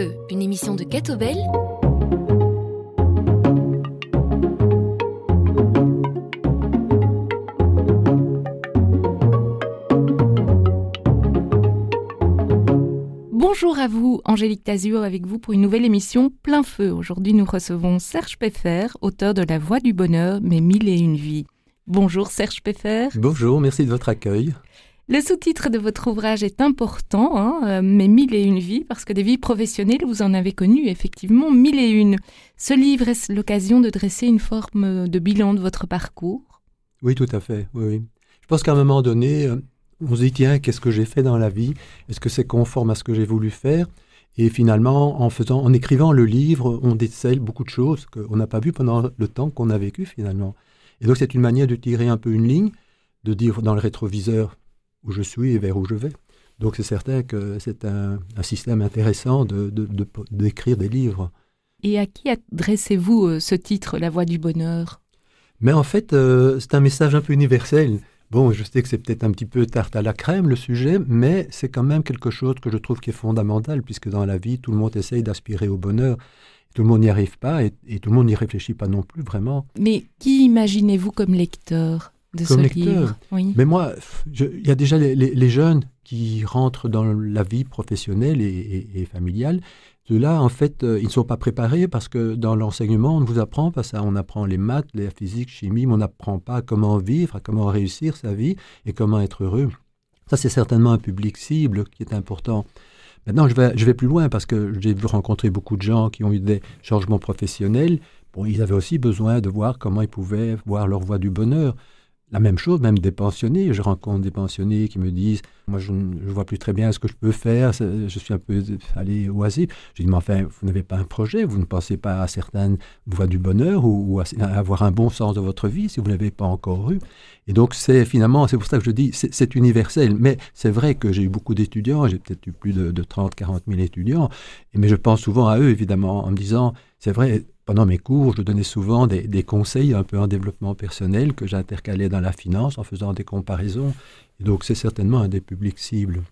feu, une émission de Catobel. Bonjour à vous, Angélique Tazur avec vous pour une nouvelle émission Plein Feu. Aujourd'hui, nous recevons Serge Peffer, auteur de La Voix du Bonheur, mais mille et une vies. Bonjour Serge Peffer. Bonjour, merci de votre accueil. Le sous-titre de votre ouvrage est important, hein, euh, mais mille et une vies, parce que des vies professionnelles, vous en avez connu effectivement mille et une. Ce livre est l'occasion de dresser une forme de bilan de votre parcours? Oui, tout à fait. Oui, Je pense qu'à un moment donné, euh, on se dit tiens, qu'est-ce que j'ai fait dans la vie? Est-ce que c'est conforme à ce que j'ai voulu faire? Et finalement, en faisant, en écrivant le livre, on décèle beaucoup de choses qu'on n'a pas vues pendant le temps qu'on a vécu finalement. Et donc c'est une manière de tirer un peu une ligne, de dire dans le rétroviseur où je suis et vers où je vais. Donc c'est certain que c'est un, système intéressant d'écrire de, des livres. Et à qui adressez-vous euh, ce titre, La Voix du Bonheur? Mais en fait, euh, c'est un message un peu universel. Bon, je sais que c'est peut-être un petit peu tarte à la crème le sujet, mais c'est quand même quelque chose que je trouve qui est fondamental, puisque dans la vie, tout le monde essaye d'aspirer au bonheur. Tout le monde n'y arrive pas et, et tout le monde n'y réfléchit pas non plus vraiment. Mais qui imaginez-vous comme lecteur? De comme ce livre. Oui. Mais moi, il y a déjà les, jeunes qui rentrent dans la vie professionnelle et, familiale. Ceux-là, en fait, euh, ils ne sont pas préparés parce que dans l'enseignement, on vous apprend pas ça. On apprend les maths, la physique, chimie, mais on n'apprend pas comment vivre, comment réussir sa vie et comment être heureux. Ça, c'est certainement un public cible qui est important. Maintenant, je vais, je vais plus loin parce que j'ai vu rencontrer beaucoup de gens qui ont eu des changements professionnels. Bon, ils avaient aussi besoin de voir comment ils pouvaient voir leur voie du bonheur. La même chose, même des pensionnés. Je rencontre des pensionnés qui me disent Moi, je ne vois plus très bien ce que je peux faire, je suis un peu allé oisif. Je dis Mais enfin, vous n'avez pas un projet, vous ne pensez pas à certaines voies du bonheur ou, à, avoir un bon sens de votre vie si vous ne l'avez pas encore eu. Et donc, c'est finalement, c'est pour ça que je dis c'est universel. Mais c'est vrai que j'ai eu beaucoup d'étudiants, j'ai peut-être eu plus de, de 30, 40 000 étudiants, mais je pense souvent à eux, évidemment, en me disant C'est vrai, pendant mes cours, je donnais souvent des, conseils un peu en développement personnel que j'intercalais dans la finance en faisant des comparaisons. Et donc, c'est certainement un des publics cibles.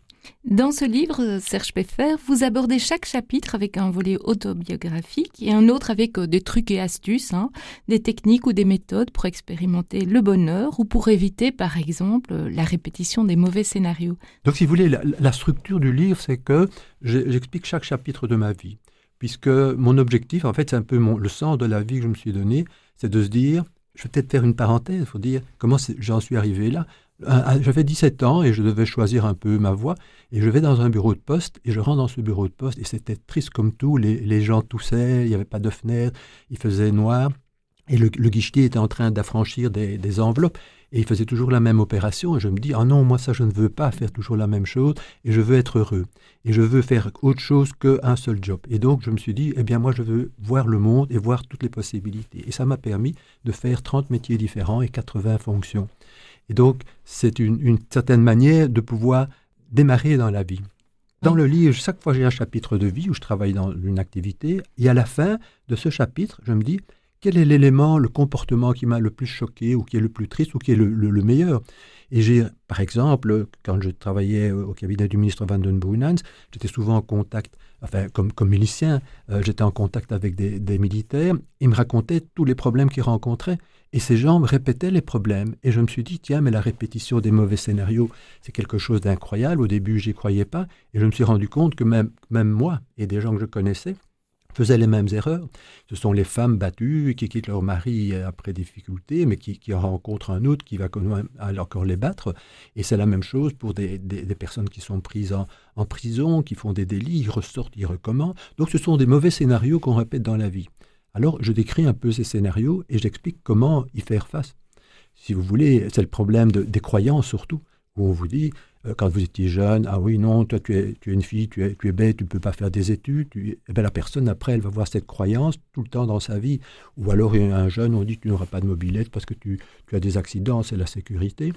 Dans ce livre, Serge Peffer, vous abordez chaque chapitre avec un volet autobiographique et un autre avec euh, des trucs et astuces, hein, des techniques ou des méthodes pour expérimenter le bonheur ou pour éviter, par exemple, la répétition des mauvais scénarios. Donc, si vous voulez, la structure du livre, c'est que j'explique chaque chapitre de ma vie puisque mon objectif, en fait, c'est un peu le sens de la vie que je me suis donné, c'est de se dire, je vais peut-être faire une parenthèse, il faut dire comment j'en suis arrivé là. J'avais 17 ans et je devais choisir un peu ma voie. Et je vais dans un bureau de poste et je rentre dans ce bureau de poste et c'était triste comme tout. Les, gens toussaient, il n'y avait pas de fenêtre, il faisait noir. Et le, guichetier était en train d'affranchir des enveloppes. Et il faisait toujours la même opération. Et je me dis, ah non, moi ça, je ne veux pas faire toujours la même chose. Et je veux être heureux. Et je veux faire autre chose qu'un seul job. Et donc, je me suis dit, eh bien, moi, je veux voir le monde et voir toutes les possibilités. Et ça m'a permis de faire 30 métiers différents et 80 fonctions. Et donc, c'est une, une certaine manière de pouvoir démarrer dans la vie. Dans le livre, chaque fois j'ai un chapitre de vie où je travaille dans une activité, et à la fin de ce chapitre, je me dis, quel est l'élément, le comportement qui m'a le plus choqué ou qui est le plus triste ou qui est le, meilleur? Et j'ai, par exemple, quand je travaillais au cabinet du ministre Van den j'étais souvent en contact, enfin comme, milicien, euh, j'étais en contact avec des, militaires, ils me racontaient tous les problèmes qu'ils rencontraient. Et ces gens me répétaient les problèmes. Et je me suis dit, tiens, mais la répétition des mauvais scénarios, c'est quelque chose d'incroyable. Au début, j'y croyais pas. Et je me suis rendu compte que même moi et des gens que je connaissais, faisaient les mêmes erreurs. Ce sont les femmes battues qui quittent leur mari après difficulté, mais qui, rencontrent un autre qui va encore les battre. Et c'est la même chose pour des, personnes qui sont prises en, prison, qui font des délits, ils ressortent, ils recommencent. Donc ce sont des mauvais scénarios qu'on répète dans la vie. Alors je décris un peu ces scénarios et j'explique comment y faire face. Si vous voulez, c'est le problème des croyances surtout, où on vous dit, euh, quand vous étiez jeune, ah oui, non, toi tu es, tu es une fille, tu es, tu es bête, tu ne peux pas faire des études. Tu... Eh la personne, après, elle va voir cette croyance tout le temps dans sa vie. Ou alors, un jeune, on dit tu n'auras pas de mobilette parce que tu, tu as des accidents, c'est la sécurité.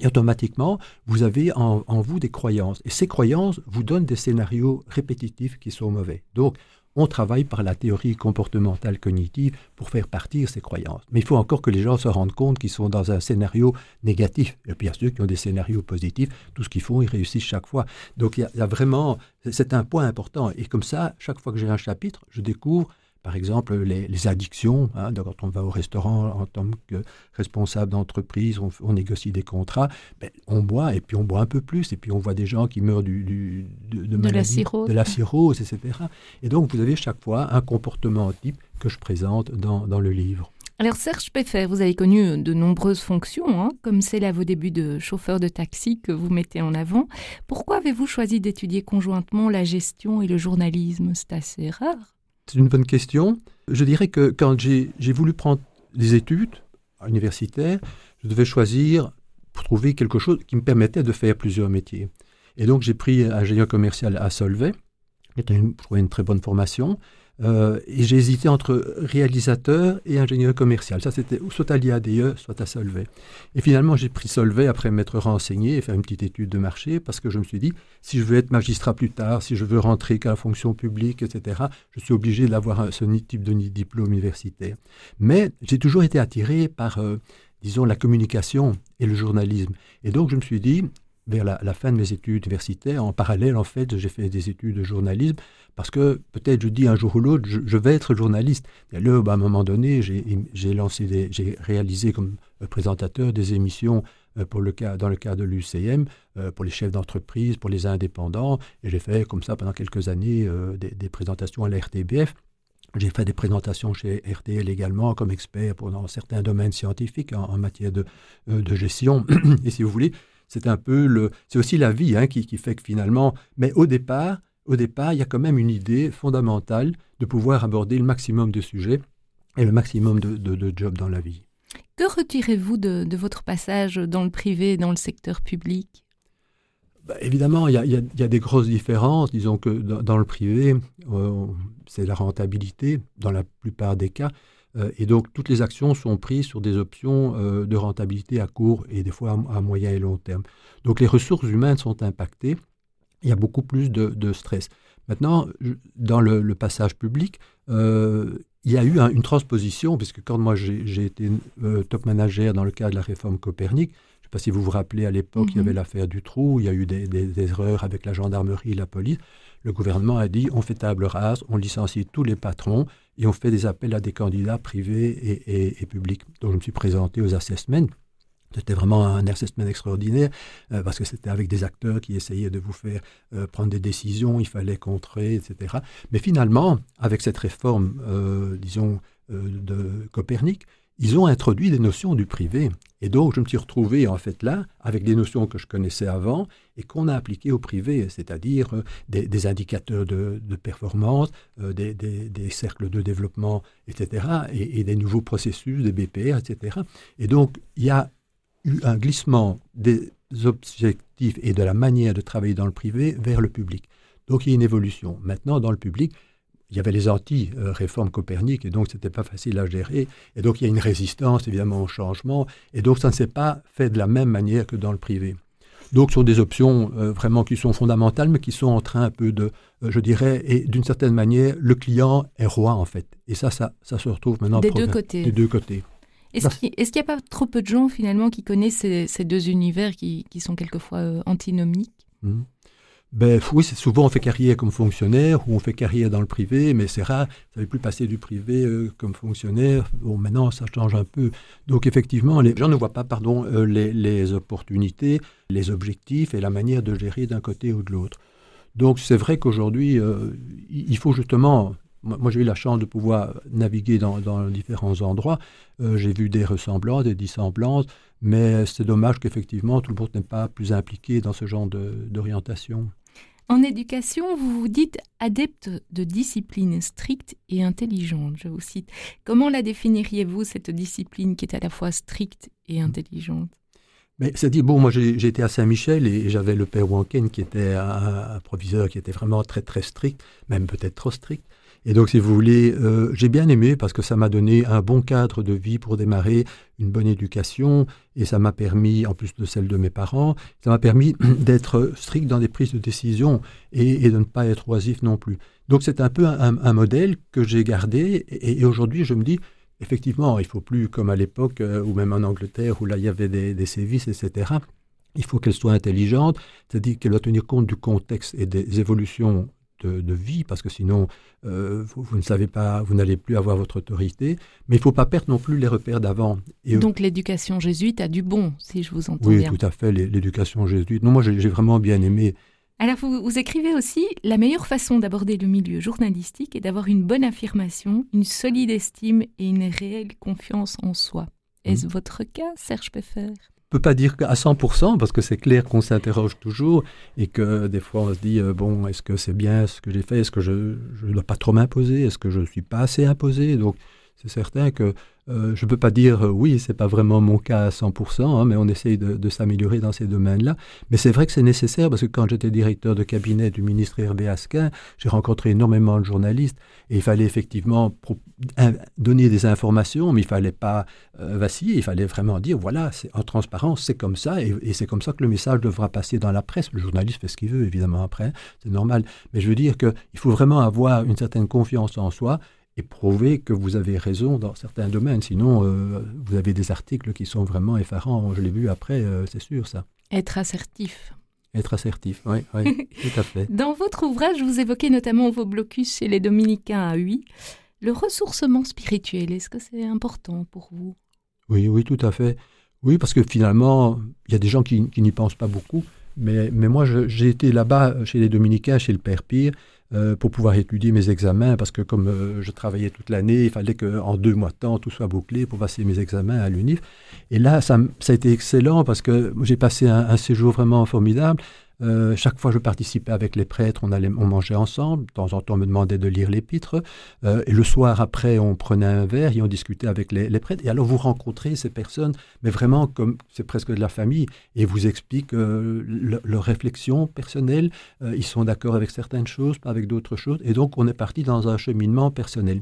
Et automatiquement, vous avez en, en, vous des croyances. Et ces croyances vous donnent des scénarios répétitifs qui sont mauvais. Donc, on travaille par la théorie comportementale cognitive pour faire partir ces croyances. Mais il faut encore que les gens se rendent compte qu'ils sont dans un scénario négatif. Et a ceux qui ont des scénarios positifs. Tout ce qu'ils font, ils réussissent chaque fois. Donc, il y a vraiment, c'est un point important. Et comme ça, chaque fois que j'ai un chapitre, je découvre par exemple, les, addictions, hein, quand on va au restaurant en tant que responsable d'entreprise, on, négocie des contrats, ben, on boit et puis on boit un peu plus, et puis on voit des gens qui meurent du, de, la cirrhose. de la cirrhose, etc. Et donc, vous avez chaque fois un comportement type que je présente dans, le livre. Alors Serge Peffer, vous avez connu de nombreuses fonctions, hein, comme celle à vos débuts de chauffeur de taxi que vous mettez en avant. Pourquoi avez-vous choisi d'étudier conjointement la gestion et le journalisme? C'est assez rare. C'est une bonne question. Je dirais que quand j'ai voulu prendre des études universitaires, je devais choisir pour trouver quelque chose qui me permettait de faire plusieurs métiers. Et donc j'ai pris ingénieur commercial à Solvay, qui était une, une très bonne formation. Euh, et j'ai hésité entre réalisateur et ingénieur commercial. Ça, c'était soit à l'IADE, soit à Solvay. Et finalement, j'ai pris Solvay après m'être renseigné et faire une petite étude de marché parce que je me suis dit, si je veux être magistrat plus tard, si je veux rentrer qu'à la fonction publique, etc., je suis obligé d'avoir ce type de diplôme universitaire. Mais j'ai toujours été attiré par, euh, disons, la communication et le journalisme. Et donc, je me suis dit, vers la, fin de mes études universitaires, en parallèle, en fait, j'ai fait des études de journalisme parce que peut-être je dis un jour ou l'autre, je, vais être journaliste. Là, bah, à un moment donné, j'ai lancé, j'ai réalisé comme présentateur des émissions euh, cas, dans le cadre de l'UCM, euh, pour les chefs d'entreprise, pour les indépendants, et j'ai fait comme ça pendant quelques années euh, des, présentations à la RTBF. J'ai fait des présentations chez RTL également comme expert dans certains domaines scientifiques en, matière de, de gestion. et si vous voulez, c'est un peu le, c'est aussi la vie hein, qui, fait que finalement, mais au départ, au départ, il y a quand même une idée fondamentale de pouvoir aborder le maximum de sujets et le maximum de, jobs dans la vie. Que retirez-vous de, votre passage dans le privé et dans le secteur public? Bah, Évidemment, il y, a, des grosses différences. Disons que dans, le privé, euh, c'est la rentabilité dans la plupart des cas. Euh, et donc, toutes les actions sont prises sur des options euh, de rentabilité à court et des fois à, moyen et long terme. Donc, les ressources humaines sont impactées. Il y a beaucoup plus de, stress. Maintenant, dans le, passage public, euh, il y a eu une transposition, puisque quand moi j'ai été top manager dans le cadre de la réforme Copernic, je ne sais pas si vous vous rappelez, à l'époque, il y avait mhm. l'affaire du trou, il y a eu des, des, erreurs avec la gendarmerie, la police. Le gouvernement a dit on fait table rase, on licencie tous les patrons et on fait des appels à des candidats privés et, publics. Donc je me suis présenté aux assessments. C'était vraiment un assessment extraordinaire euh, parce que c'était avec des acteurs qui essayaient de vous faire euh, prendre des décisions, il fallait contrer, etc. Mais finalement, avec cette réforme, euh, disons, de Copernic, ils ont introduit des notions du privé. Et donc, je me suis retrouvé en fait là avec des notions que je connaissais avant et qu'on a appliquées au privé, c'est-à-dire des, indicateurs de, performance, euh, des, cercles de développement, etc., et, des nouveaux processus, des BPR, etc. Et donc, il y a eu un glissement des objectifs et de la manière de travailler dans le privé vers le public. Donc, il y a une évolution. Maintenant, dans le public, il y avait les anti-réformes Copernic, et donc ce n'était pas facile à gérer. Et donc il y a une résistance évidemment au changement, et donc ça ne s'est pas fait de la même manière que dans le privé. Donc ce sont des options euh, vraiment qui sont fondamentales, mais qui sont en train un peu de, euh, je dirais, et d'une certaine manière, le client est roi en fait. Et ça, ça, ça se retrouve maintenant des deux côtés. Des deux côtés. Est-ce qu'il n'y a pas trop peu de gens finalement qui connaissent ces, deux univers qui, qui sont quelquefois euh, antinomiques? Mmh. Ben oui, souvent on fait carrière comme fonctionnaire ou on fait carrière dans le privé, mais c'est rare. Ça ne veut plus passer du privé euh, comme fonctionnaire. Bon, maintenant ça change un peu. Donc effectivement, les gens ne voient pas, pardon, euh, les, opportunités, les objectifs et la manière de gérer d'un côté ou de l'autre. Donc c'est vrai qu'aujourd'hui, euh, il faut justement moi, j'ai eu la chance de pouvoir naviguer dans, différents endroits. j'ai vu des ressemblances, des dissemblances, mais c'est dommage qu'effectivement, tout le monde n'est pas plus impliqué dans ce genre d'orientation. En éducation, vous vous dites adepte de discipline stricte et intelligente, je vous cite. Comment la définiriez-vous, cette discipline qui est à la fois stricte et intelligente? Mais c'est dit, bon, moi été à Saint-Michel et j'avais le père Wanken qui était un, proviseur qui était vraiment très très strict, même peut-être trop strict. Et donc, si vous voulez, euh, j'ai bien aimé parce que ça m'a donné un bon cadre de vie pour démarrer, une bonne éducation, et ça m'a permis, en plus de celle de mes parents, ça m'a permis d'être strict dans des prises de décision et, de ne pas être oisif non plus. Donc, c'est un peu un, modèle que j'ai gardé, et, aujourd'hui, je me dis, effectivement, il faut plus comme à l'époque, euh, ou même en Angleterre, où là, il y avait des, des sévices, etc. Il faut qu'elle soit intelligente, c'est-à-dire qu'elle doit tenir compte du contexte et des évolutions de, vie, parce que sinon, euh, vous, ne savez pas, vous n'allez plus avoir votre autorité. Mais il ne faut pas perdre non plus les repères d'avant. Euh, Donc l'éducation jésuite a du bon, si je vous entends oui, bien. Oui, tout à fait, l'éducation jésuite. Non, moi, j'ai vraiment bien aimé. Alors, vous, vous écrivez aussi La meilleure façon d'aborder le milieu journalistique est d'avoir une bonne affirmation, une solide estime et une réelle confiance en soi. Est-ce mmh. votre cas, Serge Peffer peut pas dire à 100% parce que c'est clair qu'on s'interroge toujours et que des fois on se dit euh, bon est-ce que c'est bien ce que j'ai fait? Est-ce que je ne dois pas trop m'imposer? Est-ce que je ne suis pas assez imposé? Donc c'est certain que euh, je ne peux pas dire euh, oui, c'est pas vraiment mon cas à 100%, hein, mais on essaye de, s'améliorer dans ces domaines-là. Mais c'est vrai que c'est nécessaire parce que quand j'étais directeur de cabinet du ministre Hervé Asquin, j'ai rencontré énormément de journalistes et il fallait effectivement donner des informations, mais il fallait pas euh, vaciller, il fallait vraiment dire voilà, en transparence, c'est comme ça et, et c'est comme ça que le message devra passer dans la presse. Le journaliste fait ce qu'il veut, évidemment, après, c'est normal. Mais je veux dire qu'il faut vraiment avoir une certaine confiance en soi et prouver que vous avez raison dans certains domaines. Sinon, euh, vous avez des articles qui sont vraiment effarants. Je l'ai vu après, euh, c'est sûr ça. Être assertif. Être assertif, oui, oui tout à fait. Dans votre ouvrage, vous évoquez notamment vos blocus chez les dominicains à Huy. Le ressourcement spirituel, est-ce que c'est important pour vous? Oui, oui, tout à fait. Oui, parce que finalement, il y a des gens qui, qui n'y pensent pas beaucoup. Mais, mais moi, j'ai été là-bas chez les dominicains, chez le Père Pire, euh, pour pouvoir étudier mes examens, parce que comme euh, je travaillais toute l'année, il fallait qu'en deux mois de temps, tout soit bouclé pour passer mes examens à l'UNIF. Et là, ça, ça, a été excellent, parce que j'ai passé un, séjour vraiment formidable. Euh, chaque fois, je participais avec les prêtres, on, allait, on mangeait ensemble. De temps en temps, on me demandait de lire l'épître. Euh, et le soir, après, on prenait un verre et on discutait avec les, prêtres. Et alors, vous rencontrez ces personnes, mais vraiment comme c'est presque de la famille, et vous expliquent euh, leurs réflexions personnelles. ils sont d'accord avec certaines choses, pas avec d'autres choses. Et donc, on est parti dans un cheminement personnel.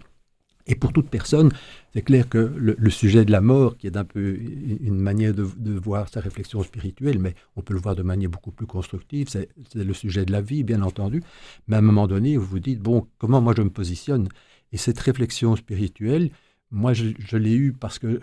Et pour toute personne, c'est clair que le, sujet de la mort, qui est un peu une manière de, voir sa réflexion spirituelle, mais on peut le voir de manière beaucoup plus constructive, c'est le sujet de la vie, bien entendu. Mais à un moment donné, vous vous dites, bon, comment moi je me positionne? Et cette réflexion spirituelle, moi je l'ai eue parce que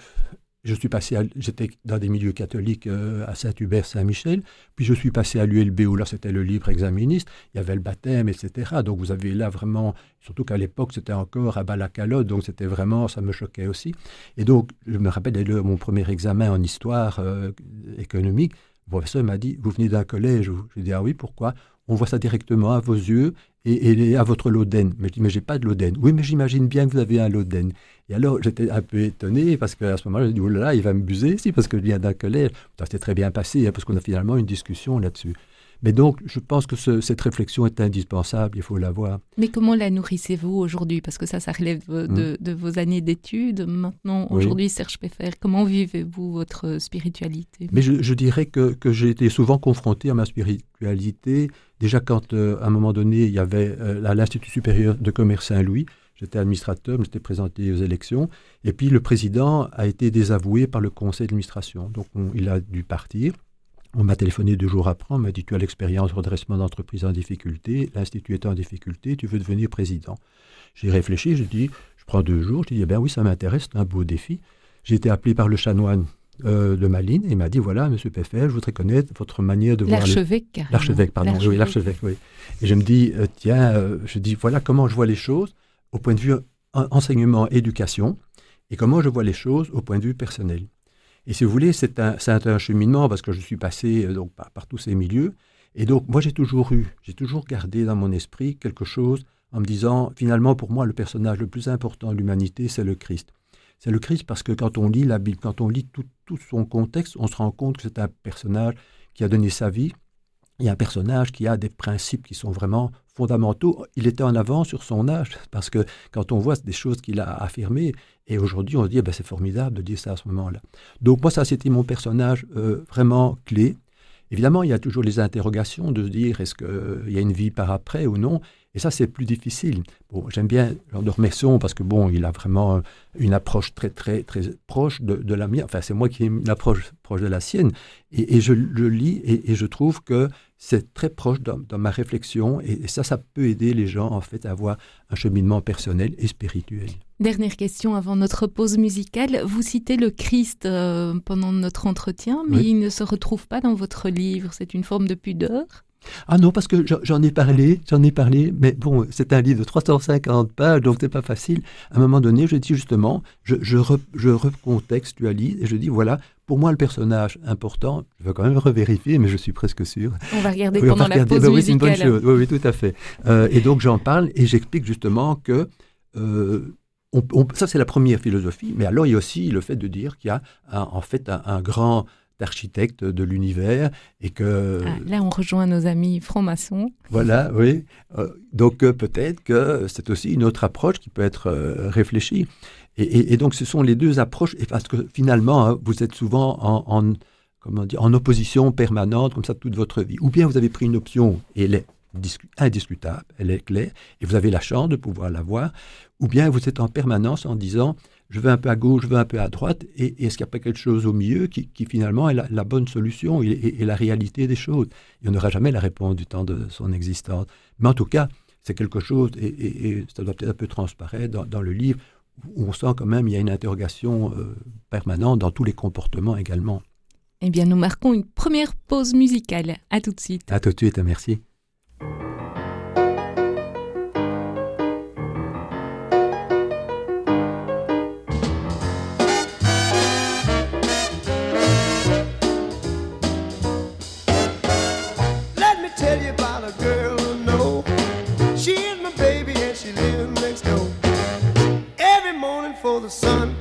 je suis passé, j'étais dans des milieux catholiques euh, à Saint-Hubert, Saint-Michel, puis je suis passé à l'ULB où là c'était le libre exaministe, il y avait le baptême, etc. Donc vous avez là vraiment, surtout qu'à l'époque c'était encore à Balacalote, donc c'était vraiment, ça me choquait aussi. Et donc je me rappelle mon premier examen en histoire euh, économique, le professeur m'a dit, vous venez d'un collège Je lui ai dit, ah oui, pourquoi On voit ça directement à vos yeux et, à votre loden. Mais je dis, mais j'ai pas de loden. Oui, mais j'imagine bien que vous avez un loden. Et alors, j'étais un peu étonné parce qu'à ce moment-là, je dit, oh là là, il va me buser ici parce que je viens d'un collège. Ça s'est très bien passé hein, parce qu'on a finalement une discussion là-dessus. Mais donc, je pense que cette réflexion est indispensable, il faut l'avoir. Mais comment la nourrissez-vous aujourd'hui? Parce que ça, ça relève de, hmm. vos années d'études. Maintenant, aujourd'hui, Serge Peffer, comment vivez-vous votre spiritualité? Mais je, dirais que, j'ai été souvent confronté à ma spiritualité. Déjà, quand, euh, à un moment donné, il y avait euh, l'Institut supérieur de commerce Saint-Louis, J'étais administrateur, je m'étais présenté aux élections. Et puis le président a été désavoué par le conseil d'administration. Donc il a dû partir. On m'a téléphoné deux jours après, on m'a dit Tu as l'expérience de redressement d'entreprise en difficulté, l'Institut est en difficulté, tu veux devenir président. J'ai réfléchi, j'ai dit Je prends deux jours, j'ai dit Eh bien oui, ça m'intéresse, c'est un beau défi. J'ai été appelé par le chanoine euh, de Malines et il m'a dit Voilà, monsieur Peffer, je voudrais connaître votre manière de voir. L'archevêque, L'archevêque, pardon, oui, l'archevêque, oui. Et je me dis euh, Tiens, euh, je dis Voilà comment je vois les choses au point de vue enseignement, éducation, et comment je vois les choses au point de vue personnel. Et si vous voulez, c'est un, cheminement parce que je suis passé euh, donc, par, tous ces milieux. Et donc, moi, j'ai toujours eu, j'ai toujours gardé dans mon esprit quelque chose en me disant, finalement, pour moi, le personnage le plus important de l'humanité, c'est le Christ. C'est le Christ parce que quand on lit la Bible, quand on lit tout, tout son contexte, on se rend compte que c'est un personnage qui a donné sa vie, a un personnage qui a des principes qui sont vraiment fondamentaux. Il était en avant sur son âge, parce que quand on voit des choses qu'il a affirmées, et aujourd'hui on se dit, eh ben, c'est formidable de dire ça à ce moment-là. Donc moi, ça, c'était mon personnage euh, vraiment clé. Évidemment, il y a toujours les interrogations de se dire, est-ce qu'il y a une vie par après ou non Et ça, c'est plus difficile. Bon, j'aime bien Jean Dormesson parce que bon, il a vraiment une approche très, très, très proche de, la mienne. Enfin, c'est moi qui ai une approche proche de la sienne. Et, je le lis et, je trouve que c'est très proche dans, ma réflexion. Et, ça, ça peut aider les gens, en fait, à avoir un cheminement personnel et spirituel. Dernière question avant notre pause musicale. Vous citez le Christ euh, pendant notre entretien, mais il ne se retrouve pas dans votre livre. C'est une forme de pudeur ah non, parce que j'en ai parlé, j'en ai parlé, mais bon, c'est un livre de 350 pages, donc c'est pas facile. À un moment donné, je dis justement, je, je, je recontextualise et je dis, voilà, pour moi, le personnage important, je vais quand même revérifier, mais je suis presque sûr. On va regarder pendant la pause bah oui, c'est une bonne chose. Oui, oui, tout à fait. Euh, et donc, j'en parle et j'explique justement que euh, on, ça, c'est la première philosophie, mais alors il y a aussi le fait de dire qu'il y a en fait un grand architecte de l'univers et que... Ah, là, on rejoint nos amis francs-maçons. Voilà, oui. Euh, donc euh, peut-être que c'est aussi une autre approche qui peut être euh, réfléchie. Et, donc ce sont les deux approches, et parce que finalement, hein, vous êtes souvent en, comment dire, en opposition permanente, comme ça, toute votre vie. Ou bien vous avez pris une option et elle est indiscutable, elle est claire, et vous avez la chance de pouvoir la voir, ou bien vous êtes en permanence en disant je vais un peu à gauche, je vais un peu à droite, et, est-ce qu'il n'y a pas quelque chose au milieu qui, finalement est la, bonne solution et, la réalité des choses? Il n'y en aura jamais la réponse du temps de son existence. Mais en tout cas, c'est quelque chose, et, ça doit peut-être un peu transparaître dans, le livre, où on sent quand même il y a une interrogation euh, permanente dans tous les comportements également. Eh bien, nous marquons une première pause musicale. À tout de suite. À tout de suite, merci.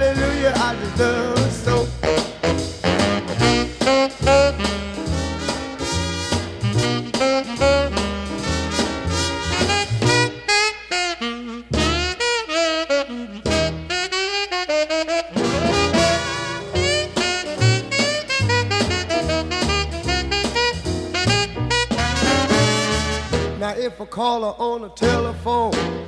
Hallelujah, I deserve so. Now if I call her on the telephone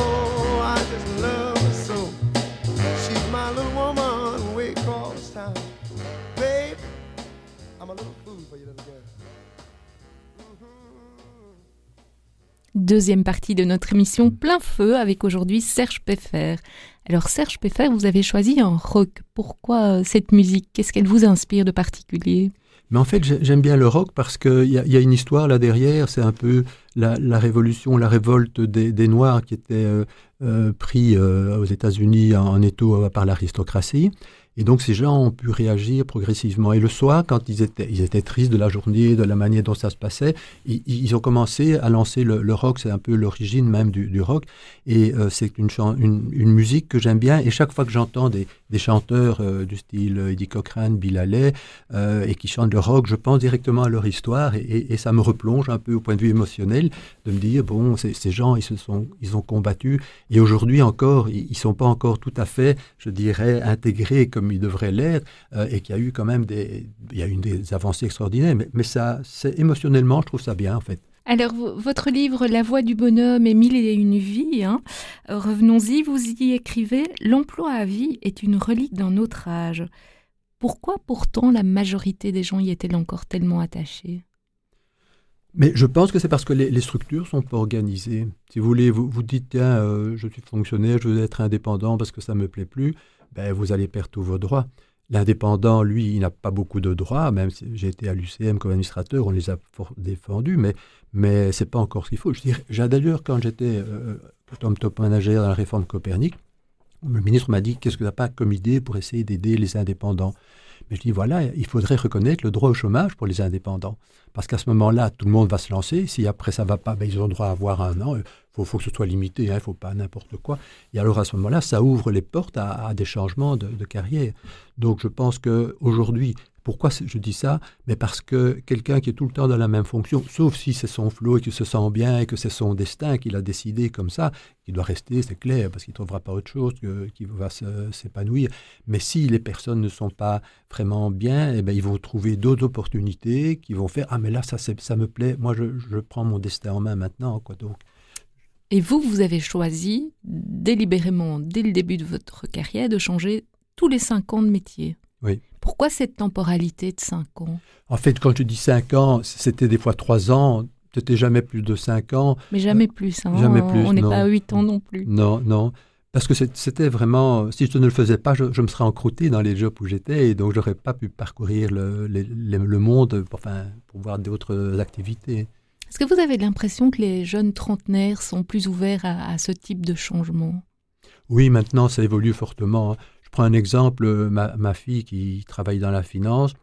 Deuxième partie de notre émission Plein Feu avec aujourd'hui Serge Peffer. Alors Serge Peffer, vous avez choisi un rock. Pourquoi euh, cette musique? Qu'est-ce qu'elle vous inspire de particulier? Mais en fait, j'aime bien le rock parce qu'il y, y, a une histoire là derrière. C'est un peu la, révolution, la révolte des, Noirs qui étaient euh, euh, pris aux États-Unis en, étau par l'aristocratie. Et donc ces gens ont pu réagir progressivement. Et le soir, quand ils étaient, tristes de la journée, de la manière dont ça se passait, ils, ont commencé à lancer le, rock. C'est un peu l'origine même du, rock. Et euh, c'est une, musique que j'aime bien. Et chaque fois que j'entends des, chanteurs euh, du style Eddie Cochrane, Bill Haley, euh, et qui chantent le rock, je pense directement à leur histoire. Et, ça me replonge un peu au point de vue émotionnel de me dire, bon, ces gens, ils, se sont, ils ont combattu. Et aujourd'hui encore, ils ne sont pas encore tout à fait, je dirais, intégrés comme comme il devrait l'être, euh, et qu'il y a eu quand même des, il y a eu des avancées extraordinaires. Mais, mais ça, c'est émotionnellement, je trouve ça bien en fait. Alors, votre livre La voix du bonhomme et mille et une vies, hein, revenons-y, vous y écrivez L'emploi à vie est une relique d'un autre âge. Pourquoi pourtant la majorité des gens y est-elle encore tellement attachée mais je pense que c'est parce que les, structures sont pas organisées. Si vous voulez, vous, vous dites, tiens, euh, je suis fonctionnaire, je veux être indépendant parce que ça me plaît plus ben, vous allez perdre tous vos droits. L'indépendant, lui, il n'a pas beaucoup de droits, même si j'ai été à l'UCM comme administrateur, on les a défendus, mais, mais ce n'est pas encore ce qu'il faut. J'ai d'ailleurs, quand j'étais euh, top, top manager dans la réforme Copernic, le ministre m'a dit qu'est-ce que tu n'as pas comme idée pour essayer d'aider les indépendants? Mais je dis, voilà, il faudrait reconnaître le droit au chômage pour les indépendants. Parce qu'à ce moment-là, tout le monde va se lancer. Si après ça ne va pas, ben, ils ont le droit à avoir un an. Il faut, que ce soit limité, il hein, ne faut pas n'importe quoi. Et alors à ce moment-là, ça ouvre les portes à, à des changements de, de, carrière. Donc je pense qu'aujourd'hui, pourquoi je dis ça? Mais parce que quelqu'un qui est tout le temps dans la même fonction, sauf si c'est son flot et qu'il se sent bien et que c'est son destin qu'il a décidé comme ça, il doit rester, c'est clair, parce qu'il ne trouvera pas autre chose qui va s'épanouir. Mais si les personnes ne sont pas vraiment bien, eh bien, ils vont trouver d'autres opportunités qui vont faire Ah, mais là, ça, ça me plaît, moi, je, je, prends mon destin en main maintenant. Quoi, donc. Et vous, vous avez choisi délibérément, dès le début de votre carrière, de changer tous les cinq ans de métier. Oui. Pourquoi cette temporalité de 5 ans? En fait, quand je dis 5 ans, c'était des fois 3 ans, c'était jamais plus de 5 ans. Mais jamais plus, hein, jamais plus. On n'est pas à 8 ans non plus. Non, non. Parce que c'était vraiment, si je ne le faisais pas, je, je me serais encrouté dans les jobs où j'étais et donc j'aurais pas pu parcourir le, le, le monde pour, enfin, pour voir d'autres activités. Est-ce que vous avez l'impression que les jeunes trentenaires sont plus ouverts à, à ce type de changement? Oui, maintenant ça évolue fortement. Je prends un exemple, ma, ma, fille qui travaille dans la finance,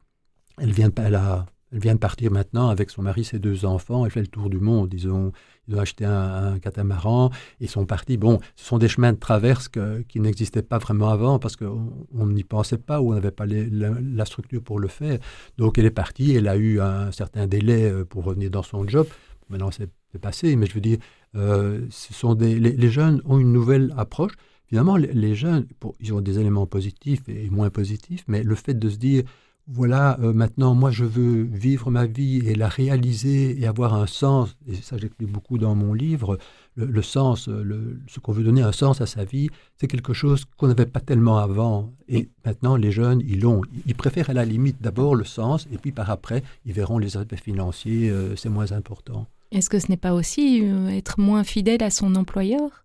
elle vient, de partir maintenant avec son mari, ses deux enfants, elle fait le tour du monde. Ils ont, ils ont acheté un, catamaran, ils sont partis. Bon, ce sont des chemins de traverse qui n'existaient pas vraiment avant parce qu'on n'y pensait pas ou on n'avait pas la, structure pour le faire. Donc elle est partie, elle a eu un certain délai euh, pour revenir dans son job. Maintenant c'est passé, mais je veux dire, euh, ce sont des, les jeunes ont une nouvelle approche. Finalement, les jeunes, pour, ils ont des éléments positifs et moins positifs, mais le fait de se dire, voilà, euh, maintenant, moi, je veux vivre ma vie et la réaliser et avoir un sens, et ça, j'explique beaucoup dans mon livre, le, le sens, le, ce qu'on veut donner un sens à sa vie, c'est quelque chose qu'on n'avait pas tellement avant. Et maintenant, les jeunes, ils l'ont. Ils préfèrent à la limite d'abord le sens, et puis par après, ils verront les aspects financiers, euh, c'est moins important. Est-ce que ce n'est pas aussi euh, être moins fidèle à son employeur?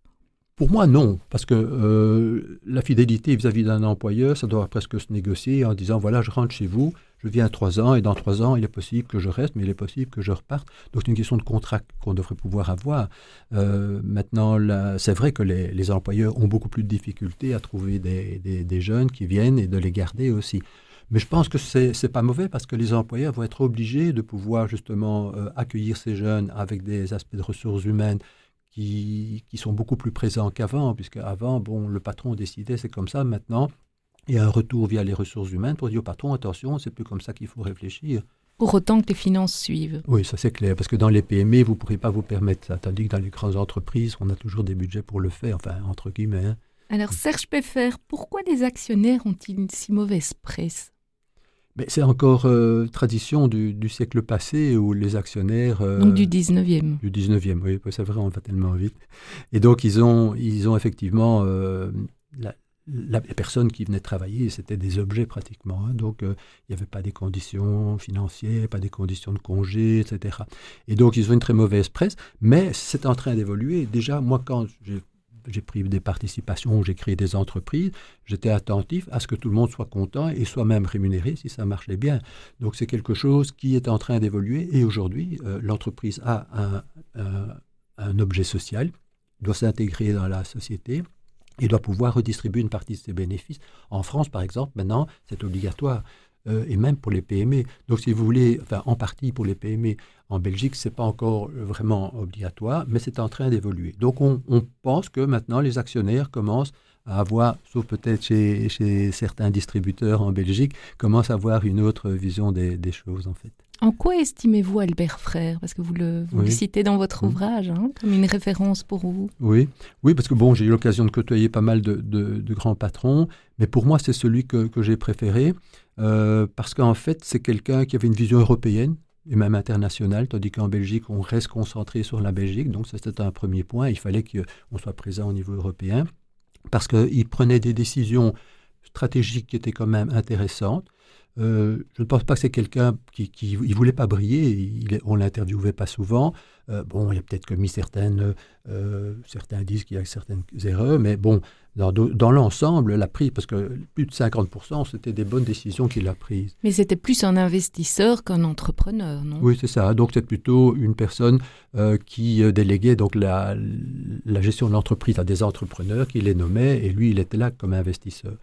Pour moi, non, parce que euh, la fidélité vis-à-vis d'un employeur, ça doit presque se négocier en disant, voilà, je rentre chez vous, je viens trois ans, et dans trois ans, il est possible que je reste, mais il est possible que je reparte. Donc c'est une question de contrat qu'on devrait pouvoir avoir. Euh, maintenant, c'est vrai que les, employeurs ont beaucoup plus de difficultés à trouver des, jeunes qui viennent et de les garder aussi. Mais je pense que c'est n'est pas mauvais parce que les employeurs vont être obligés de pouvoir justement euh, accueillir ces jeunes avec des aspects de ressources humaines qui, qui, sont beaucoup plus présents qu'avant, puisque avant, bon, le patron décidait, c'est comme ça. Maintenant, il y a un retour via les ressources humaines pour dire au patron, attention, c'est plus comme ça qu'il faut réfléchir. Pour autant que les finances suivent. Oui, ça c'est clair, parce que dans les PME, vous ne pourrez pas vous permettre ça, tandis que dans les grandes entreprises, on a toujours des budgets pour le faire, enfin, entre guillemets. Hein. Alors, Serge Peffer, pourquoi les actionnaires ont-ils si mauvaise presse? Mais c'est encore euh, tradition du, du, siècle passé où les actionnaires... Euh, donc du 19e. Du 19e, oui, c'est vrai, on va tellement vite. Et donc ils ont, ils ont effectivement... Euh, la, la, les personnes qui venaient travailler, c'était des objets pratiquement. Hein, donc il n'y avait pas des conditions financières, pas des conditions de congé, etc. Et donc ils ont une très mauvaise presse, mais c'est en train d'évoluer. Déjà, moi, quand j'ai j'ai pris des participations, j'ai créé des entreprises, j'étais attentif à ce que tout le monde soit content et soit même rémunéré si ça marchait bien. Donc c'est quelque chose qui est en train d'évoluer et aujourd'hui, euh, l'entreprise a un, un, un, objet social, doit s'intégrer dans la société il doit pouvoir redistribuer une partie de ses bénéfices. En France, par exemple, maintenant, c'est obligatoire. Euh, et même pour les PME. Donc, si vous voulez, en partie pour les PME, en Belgique, ce n'est pas encore vraiment obligatoire, mais c'est en train d'évoluer. Donc, on, pense que maintenant, les actionnaires commencent à avoir, sauf peut-être chez, certains distributeurs en Belgique, commencent à avoir une autre vision des, choses, en fait. En quoi estimez-vous Albert Frère? Parce que vous le, citez dans votre ouvrage hein, comme une référence pour vous. Oui, oui parce que bon, j'ai eu l'occasion de côtoyer pas mal de, grands patrons, mais pour moi, c'est celui que, que j'ai préféré. Euh, parce qu'en fait, c'est quelqu'un qui avait une vision européenne et même internationale, tandis qu'en Belgique, on reste concentré sur la Belgique. Donc, c'était un premier point. Il fallait qu'on soit présent au niveau européen, parce qu'il prenait des décisions stratégiques qui étaient quand même intéressantes. Euh, je ne pense pas que c'est quelqu'un qui ne voulait pas briller. Il, on l'interviewait pas souvent. Euh, bon, il a peut-être commis certaines, certains disent qu'il y a certaines erreurs, mais bon, dans, l'ensemble, la prise, parce que plus de 50%, c'était des bonnes décisions qu'il a prises. Mais c'était plus un investisseur qu'un entrepreneur, non? Oui, c'est ça. Donc c'est plutôt une personne euh, qui euh, déléguait donc la, la gestion de l'entreprise à des entrepreneurs, qui les nommait, et lui, il était là comme investisseur.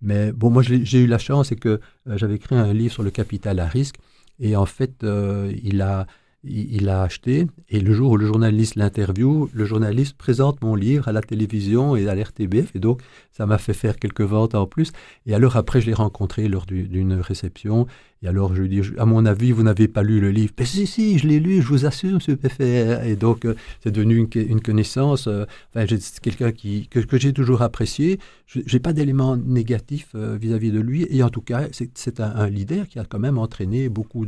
Mais bon, moi, j'ai eu la chance, c'est que euh, j'avais écrit un livre sur le capital à risque, et en fait, il a il a acheté, et le jour où le journaliste l'interview, le journaliste présente mon livre à la télévision et à l'RTBF, et donc ça m'a fait faire quelques ventes en plus. Et alors après, je l'ai rencontré lors d'une réception, et alors je lui dis, à mon avis, vous n'avez pas lu le livre. Mais si, si, je l'ai lu, je vous assure, monsieur PFR. Et donc, euh, c'est devenu une, connaissance. Euh, enfin, c'est quelqu'un que, j'ai toujours apprécié. Je n'ai pas d'éléments négatifs euh, vis-à-vis de lui. Et en tout cas, c'est un, leader qui a quand même entraîné beaucoup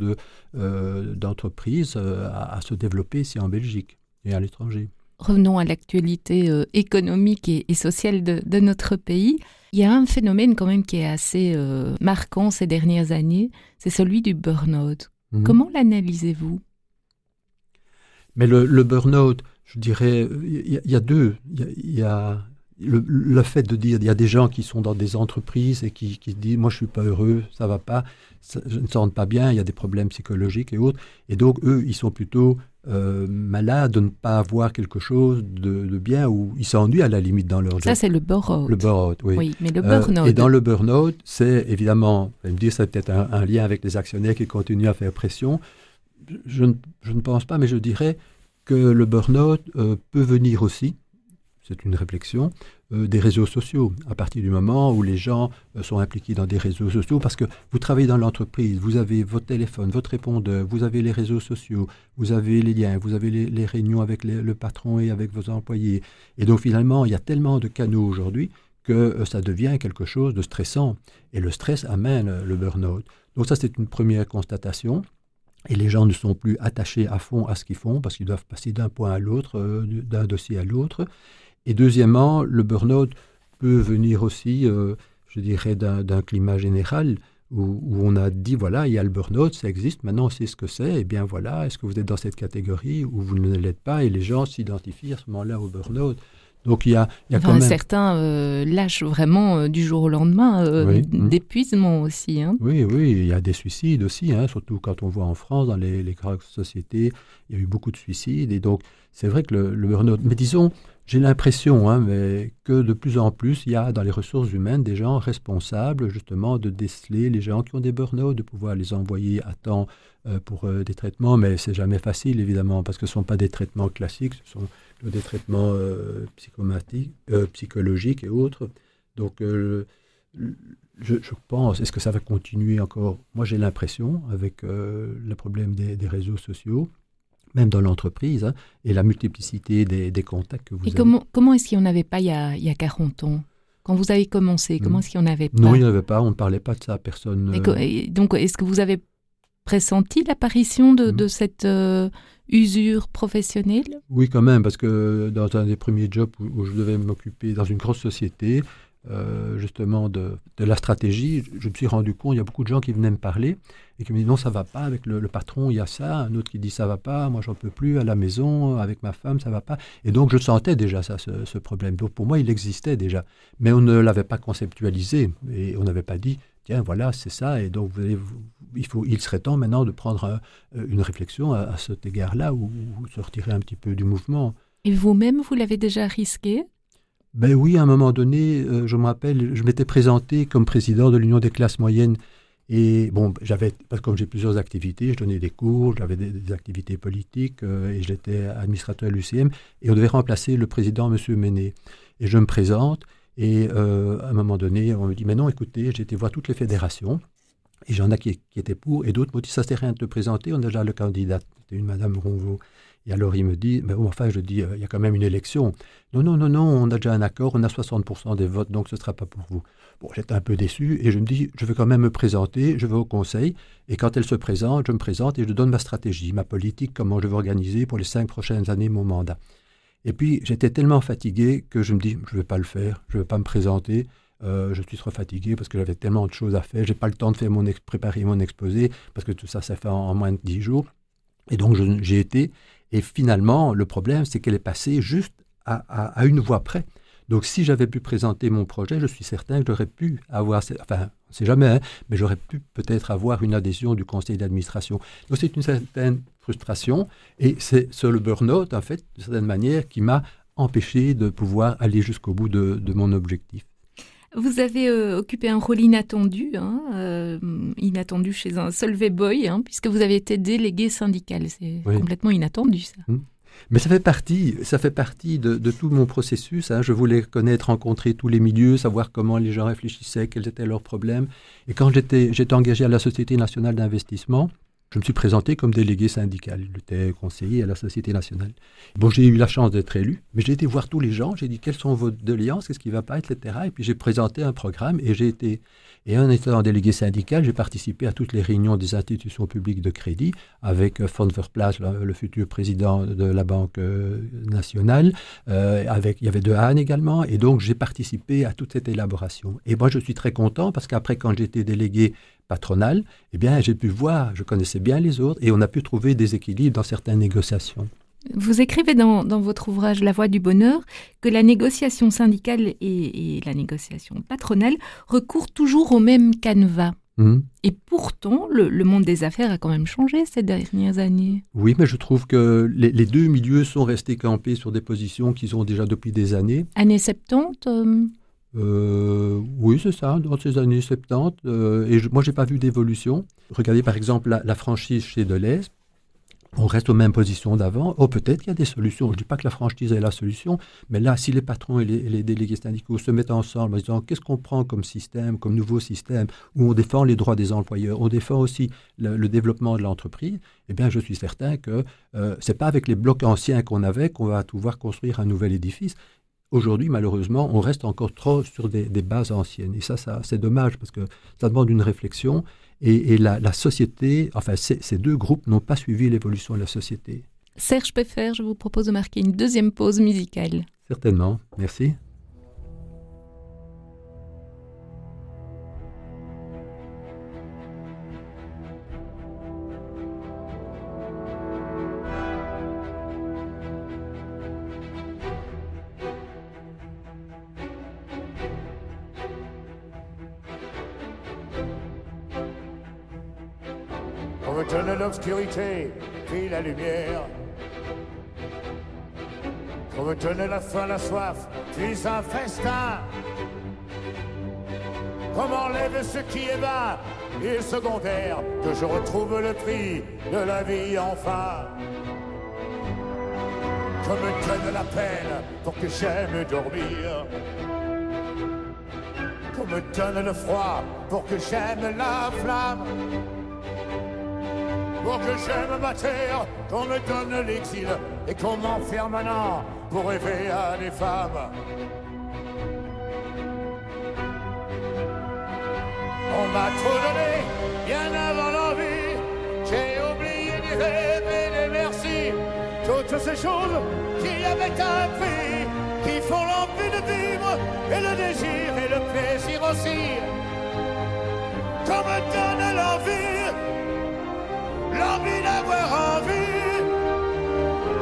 d'entreprises à, à se développer ici en Belgique et à l'étranger revenons à l'actualité économique et, sociale de, de, notre pays. Il y a un phénomène quand même qui est assez euh, marquant ces dernières années, c'est celui du burn-out. Mhm. Comment l'analysez-vous? Mais le, le burn-out, je dirais, il y, a deux. Il y a, le, fait de dire, il y a des gens qui sont dans des entreprises et qui, qui disent, moi je suis pas heureux, ça va pas, ne sens pas bien, il y a des problèmes psychologiques et autres. Et donc eux, ils sont plutôt euh, malades de ne pas avoir quelque chose de, bien ou ils s'ennuient à la limite dans leur job. Ça, c'est le burn-out. Le burn-out, oui. oui. mais le burn-out. Euh, et dans le burn-out, c'est évidemment, vous me dire, c'est peut-être un, lien avec les actionnaires qui continuent à faire pression. Je ne, je ne pense pas, mais je dirais que le burn-out euh, peut venir aussi, c'est une réflexion, euh, des réseaux sociaux. À partir du moment où les gens euh, sont impliqués dans des réseaux sociaux, parce que vous travaillez dans l'entreprise, vous avez votre téléphone, votre répondeur, vous avez les réseaux sociaux, vous avez les liens, vous avez les, réunions avec le patron et avec vos employés. Et donc finalement, il y a tellement de canaux aujourd'hui que euh, ça devient quelque chose de stressant. Et le stress amène le burn-out. Donc ça, c'est une première constatation. Et les gens ne sont plus attachés à fond à ce qu'ils font parce qu'ils doivent passer d'un point à l'autre, d'un dossier à l'autre. Et deuxièmement, le burn-out peut venir aussi, euh, je dirais, d'un climat général où, on a dit, voilà, il y a le burn-out, ça existe, maintenant on sait ce que c'est, et bien voilà, est-ce que vous êtes dans cette catégorie ou vous ne l'êtes pas, et les gens s'identifient à ce moment-là au burn-out. Donc il y a, il y a quand même... Certains euh, lâchent vraiment euh, du jour au lendemain, d'épuisement aussi. Hein. Oui, oui, il y a des suicides aussi, hein, surtout quand on voit en France, dans les, les grandes sociétés, il y a eu beaucoup de suicides, et donc c'est vrai que le, le burn-out... Mais disons, j'ai l'impression hein, mais que de plus en plus, il y a dans les ressources humaines des gens responsables justement de déceler les gens qui ont des burn-out, de pouvoir les envoyer à temps euh, pour euh, des traitements, mais c'est jamais facile évidemment parce que ce ne sont pas des traitements classiques, ce sont des traitements euh, psychologiques et autres. Donc je, pense, est-ce que ça va continuer encore? Moi j'ai l'impression, avec le problème des réseaux sociaux, même dans l'entreprise, hein, et la multiplicité des, contacts que vous et avez. Comment, comment est-ce qu'il n'y en avait pas il y, a, il y a 40 ans? Quand vous avez commencé, comment hmm. est-ce qu'il n'y en avait pas? Non, il n'y en avait pas, on ne parlait pas de ça à personne. Euh. donc, est-ce que vous avez pressenti l'apparition de, de, hmm. cette euh, usure professionnelle? Oui, quand même, parce que dans un des premiers jobs où je devais m'occuper dans une grosse société, euh, justement de, la stratégie, je me suis rendu compte, il y a beaucoup de gens qui venaient me parler et qui me disent non, ça va pas avec le, patron, il y a ça, un autre qui dit ça va pas, moi j'en peux plus, à la maison, avec ma femme, ça va pas. Et donc je sentais déjà ça, ce, problème. Donc pour moi, il existait déjà, mais on ne l'avait pas conceptualisé et on n'avait pas dit tiens, voilà, c'est ça, et donc il, faut, il serait temps maintenant de prendre une réflexion à, cet égard-là ou, ou se retirer un petit peu du mouvement. Et vous-même, vous l'avez déjà risqué? Ben oui, à un moment donné, euh, je me rappelle, je m'étais présenté comme président de l'Union des classes moyennes. Et bon, j'avais, parce que comme j'ai plusieurs activités, je donnais des cours, j'avais des, activités politiques euh, et j'étais administrateur à l'UCM. Et on devait remplacer le président, M. Méné. Et je me présente et euh, à un moment donné, on me dit, mais non, écoutez, j'ai été voir toutes les fédérations. Et j'en ai qui, qui, étaient pour, et d'autres m'ont dit, ça sert rien de te présenter, on a déjà le candidat. C'était une Madame Ronvaux. Et alors il me dit, mais enfin, je dis, euh, il y a quand même une élection. Non, non, non, non, on a déjà un accord, on a 60% des votes, donc ce ne sera pas pour vous. Bon, j'étais un peu déçu et je me dis, je vais quand même me présenter, je vais au conseil, et quand elle se présente, je me présente et je donne ma stratégie, ma politique, comment je vais organiser pour les cinq prochaines années mon mandat. Et puis j'étais tellement fatigué que je me dis, je ne vais pas le faire, je ne vais pas me présenter. Euh, je suis trop fatigué parce que j'avais tellement de choses à faire. J'ai pas le temps de faire mon préparer mon exposé parce que tout ça, ça fait en, moins de dix jours. Et donc j'ai été. Et finalement, le problème, c'est qu'elle est passée juste à, une voix près. Donc, si j'avais pu présenter mon projet, je suis certain que j'aurais pu avoir, enfin, on ne sait jamais, hein, mais j'aurais pu peut-être avoir une adhésion du conseil d'administration. Donc, c'est une certaine frustration, et c'est le burn-out, en fait, de certaine manière, qui m'a empêché de pouvoir aller jusqu'au bout de, mon objectif. Vous avez euh, occupé un rôle inattendu, hein, euh, inattendu chez un Solvay Boy, hein, puisque vous avez été délégué syndical. C'est complètement inattendu, ça. Mmh. Mais ça fait partie, ça fait partie de, tout mon processus. Hein. Je voulais connaître, rencontrer tous les milieux, savoir comment les gens réfléchissaient, quels étaient leurs problèmes. Et quand j'étais engagé à la Société nationale d'investissement, je me suis présenté comme délégué syndical. J'étais conseiller à la Société nationale. Bon, j'ai eu la chance d'être élu, mais j'ai été voir tous les gens. J'ai dit quelles sont vos doléances, qu'est-ce qui ne va pas, etc. Et puis j'ai présenté un programme et j'ai été. Et en étant délégué syndical, j'ai participé à toutes les réunions des institutions publiques de crédit avec Von Verplaats, le, futur président de la Banque euh, nationale. Euh, il y avait De Hahn également. Et donc j'ai participé à toute cette élaboration. Et moi, je suis très content parce qu'après, quand j'étais délégué patronale, eh bien, j'ai pu voir, je connaissais bien les autres, et on a pu trouver des équilibres dans certaines négociations. Vous écrivez dans, votre ouvrage La Voix du Bonheur que la négociation syndicale et, la négociation patronale recourent toujours au même canevas. Hum. Et pourtant, le, monde des affaires a quand même changé ces dernières années. Oui, mais je trouve que les, deux milieux sont restés campés sur des positions qu'ils ont déjà depuis des années. Années 70 euh, oui, c'est ça, dans ces années 70. Euh, et moi, je n'ai pas vu d'évolution. Regardez par exemple la, franchise chez Deleuze. On reste aux mêmes positions d'avant. Oh, peut-être qu'il y a des solutions. Je ne dis pas que la franchise est la solution, mais là, si les patrons et les, délégués syndicaux se mettent ensemble en disant qu'est-ce qu'on prend comme système, comme nouveau système, où on défend les droits des employeurs, on défend aussi le, développement de l'entreprise, eh bien, je suis certain que euh, ce n'est pas avec les blocs anciens qu'on avait qu'on va pouvoir construire un nouvel édifice. Aujourd'hui, malheureusement, on reste encore trop sur des, bases anciennes. Et ça, ça c'est dommage parce que ça demande une réflexion. Et, la, société, enfin, ces deux groupes n'ont pas suivi l'évolution de la société. Serge Peffer, je vous propose de marquer une deuxième pause musicale. Certainement. Merci. De la vie enfin. Qu'on me donne la peine pour que j'aime dormir. Qu'on me donne le froid pour que j'aime la flamme pour que j'aime ma terre, qu'on me donne l'exil et qu'on m'enferme maintenant pour rêver à des femmes. On m'a trop donné, et des merci, toutes ces choses qui avaient un prix, qui font l'envie de vivre et le désir et le plaisir aussi. Qu'on me donne l'envie l'envie d'avoir envie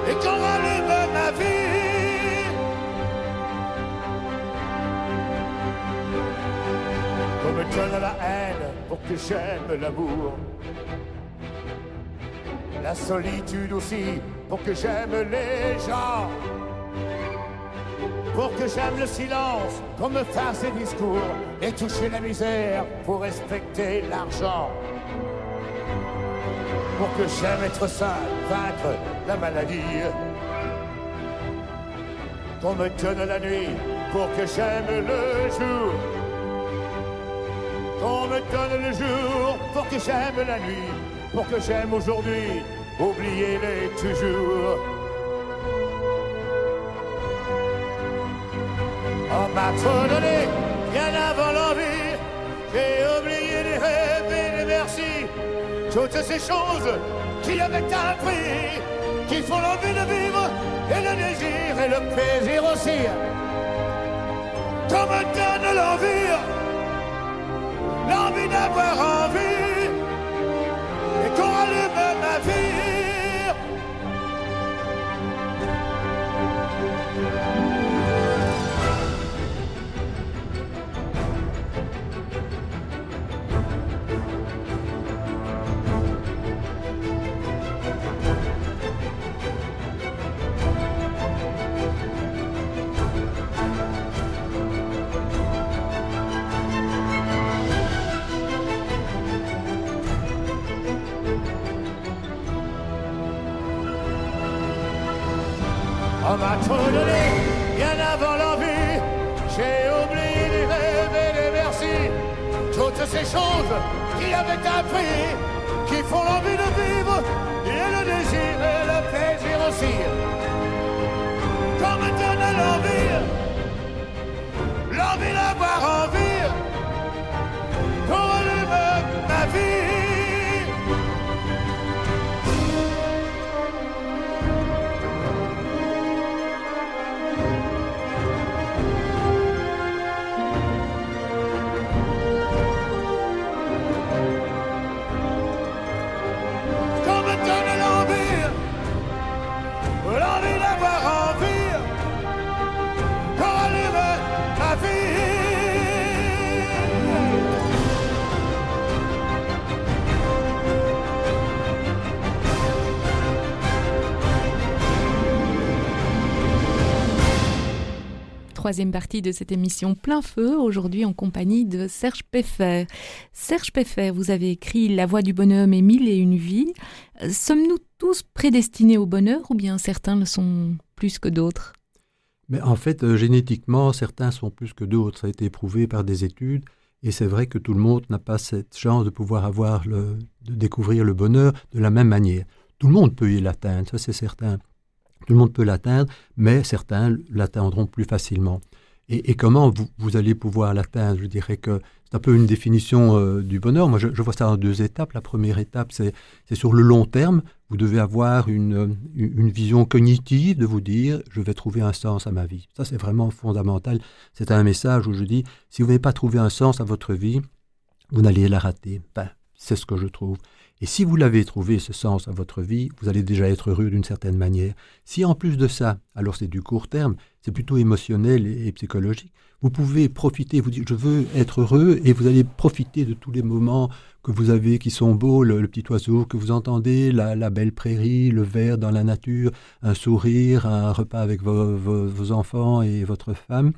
et qu'on rallume ma vie. Qu'on me donne la haine pour que j'aime l'amour. La solitude aussi pour que j'aime les gens. pour que j'aime le silence, qu'on me fasse des discours et toucher la misère pour respecter l'argent. Pour que j'aime être sain, vaincre la maladie. Qu'on me donne la nuit pour que j'aime le jour. Qu'on me donne le jour pour que j'aime la nuit. Pour que j'aime aujourd'hui, oubliez-les toujours. On m'a trop donné, bien avant l'envie. J'ai oublié les rêves et les merci. Toutes ces choses qui avaient un prix, qui font l'envie de vivre et le désir et le plaisir aussi. Qu'on me donne l'envie, l'envie d'avoir envie, et qu'on allume ma vie. Qui avaient Troisième partie de cette émission Plein Feu, aujourd'hui en compagnie de Serge Peffer. Serge Peffer, vous avez écrit La voix du bonhomme et mille et une vies. Euh, Sommes-nous tous prédestinés au bonheur ou bien certains le sont plus que d'autres? Mais en fait, euh, génétiquement, certains sont plus que d'autres. Ça a été prouvé par des études. Et c'est vrai que tout le monde n'a pas cette chance de pouvoir avoir le, de découvrir le bonheur de la même manière. Tout le monde peut y l'atteindre, ça c'est certain. Tout le monde peut l'atteindre, mais certains l'atteindront plus facilement. Et, comment vous, allez pouvoir l'atteindre? Je dirais que c'est un peu une définition euh, du bonheur. Moi, je, vois ça en deux étapes. La première étape, c'est sur le long terme. Vous devez avoir une, une vision cognitive de vous dire, je vais trouver un sens à ma vie. Ça, c'est vraiment fondamental. C'est un message où je dis, si vous n'avez pas trouvé un sens à votre vie, vous n'allez la rater. Ben, c'est ce que je trouve. Et si vous l'avez trouvé, ce sens à votre vie, vous allez déjà être heureux d'une certaine manière. Si en plus de ça, alors c'est du court terme, c'est plutôt émotionnel et, psychologique, vous pouvez profiter, vous dites je veux être heureux et vous allez profiter de tous les moments que vous avez qui sont beaux, le, petit oiseau que vous entendez, la, la, belle prairie, le vert dans la nature, un sourire, un repas avec vos enfants et votre femme.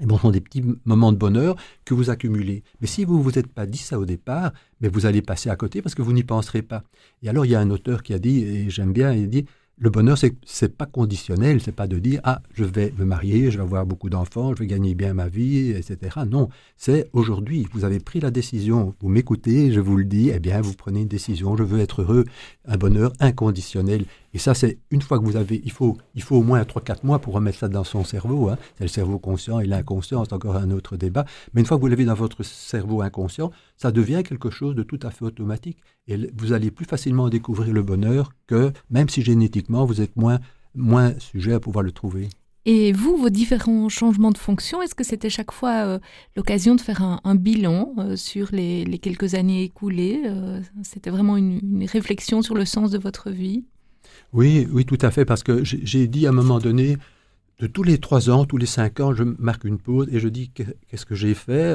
Bon, ce sont des petits moments de bonheur que vous accumulez. Mais si vous ne vous êtes pas dit ça au départ, mais vous allez passer à côté parce que vous n'y penserez pas. Et alors, il y a un auteur qui a dit, et j'aime bien, il dit, le bonheur, c'est c'est pas conditionnel, c'est pas de dire ah je vais me marier, je vais avoir beaucoup d'enfants, je vais gagner bien ma vie, etc. Non, c'est aujourd'hui. Vous avez pris la décision, vous m'écoutez, je vous le dis, eh bien vous prenez une décision. Je veux être heureux, un bonheur inconditionnel. Et ça, c'est une fois que vous avez, il faut, il faut au moins 3-4 mois pour remettre ça dans son cerveau. Hein. C'est le cerveau conscient et l'inconscient, c'est encore un autre débat. Mais une fois que vous l'avez dans votre cerveau inconscient, ça devient quelque chose de tout à fait automatique. Et vous allez plus facilement découvrir le bonheur que, même si génétiquement, vous êtes moins, moins sujet à pouvoir le trouver. Et vous, vos différents changements de fonction, est-ce que c'était chaque fois euh, l'occasion de faire un, bilan euh, sur les, quelques années écoulées euh, C'était vraiment une, réflexion sur le sens de votre vie? Oui, oui, tout à fait, parce que j'ai dit à un moment donné, de tous les trois ans, tous les cinq ans, je marque une pause et je dis qu'est-ce que j'ai fait,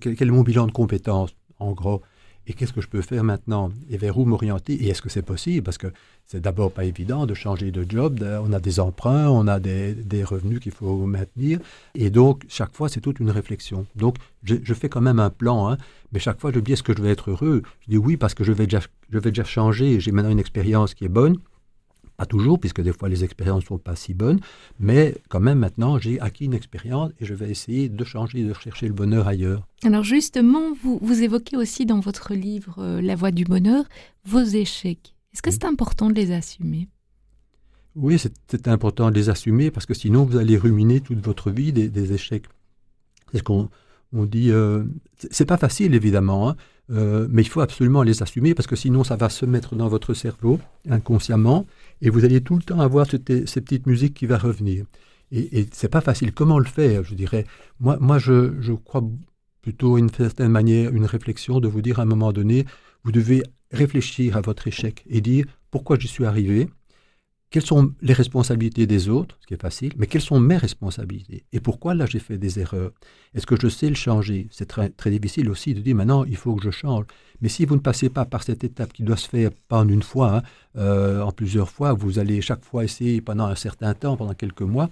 quel, quel, est mon bilan de compétences, en gros. et qu'est-ce que je peux faire maintenant et vers où m'orienter et est-ce que c'est possible parce que c'est d'abord pas évident de changer de job, on a des emprunts, on a des, des revenus qu'il faut maintenir et donc chaque fois c'est toute une réflexion. Donc je, je, fais quand même un plan, hein, mais chaque fois je dis est-ce que je vais être heureux? Je dis oui parce que je vais déjà, je vais déjà changer, j'ai maintenant une expérience qui est bonne pas toujours, puisque des fois les expériences ne sont pas si bonnes, mais quand même maintenant j'ai acquis une expérience et je vais essayer de changer, de rechercher le bonheur ailleurs. Alors justement, vous, vous évoquez aussi dans votre livre euh, La voie du bonheur vos échecs. Est-ce que c'est important de les assumer? Oui, c'est important de les assumer parce que sinon vous allez ruminer toute votre vie des, échecs. C'est ce qu'on on dit. Euh, c'est pas facile évidemment. Hein, euh, mais il faut absolument les assumer parce que sinon ça va se mettre dans votre cerveau inconsciemment et vous allez tout le temps avoir ces petites musiques qui vont revenir. Et, et c'est pas facile. Comment le faire Je dirais, moi, moi je, je crois plutôt une certaine manière, une réflexion de vous dire à un moment donné, vous devez réfléchir à votre échec et dire pourquoi j'y suis arrivé, quelles sont les responsabilités des autres, ce qui est facile, mais quelles sont mes responsabilités et pourquoi là j'ai fait des erreurs? Est-ce que je sais le changer? C'est très, très difficile aussi de dire maintenant il faut que je change. Mais si vous ne passez pas par cette étape qui doit se faire pas en une fois, hein, euh, en plusieurs fois, vous allez chaque fois essayer pendant un certain temps, pendant quelques mois,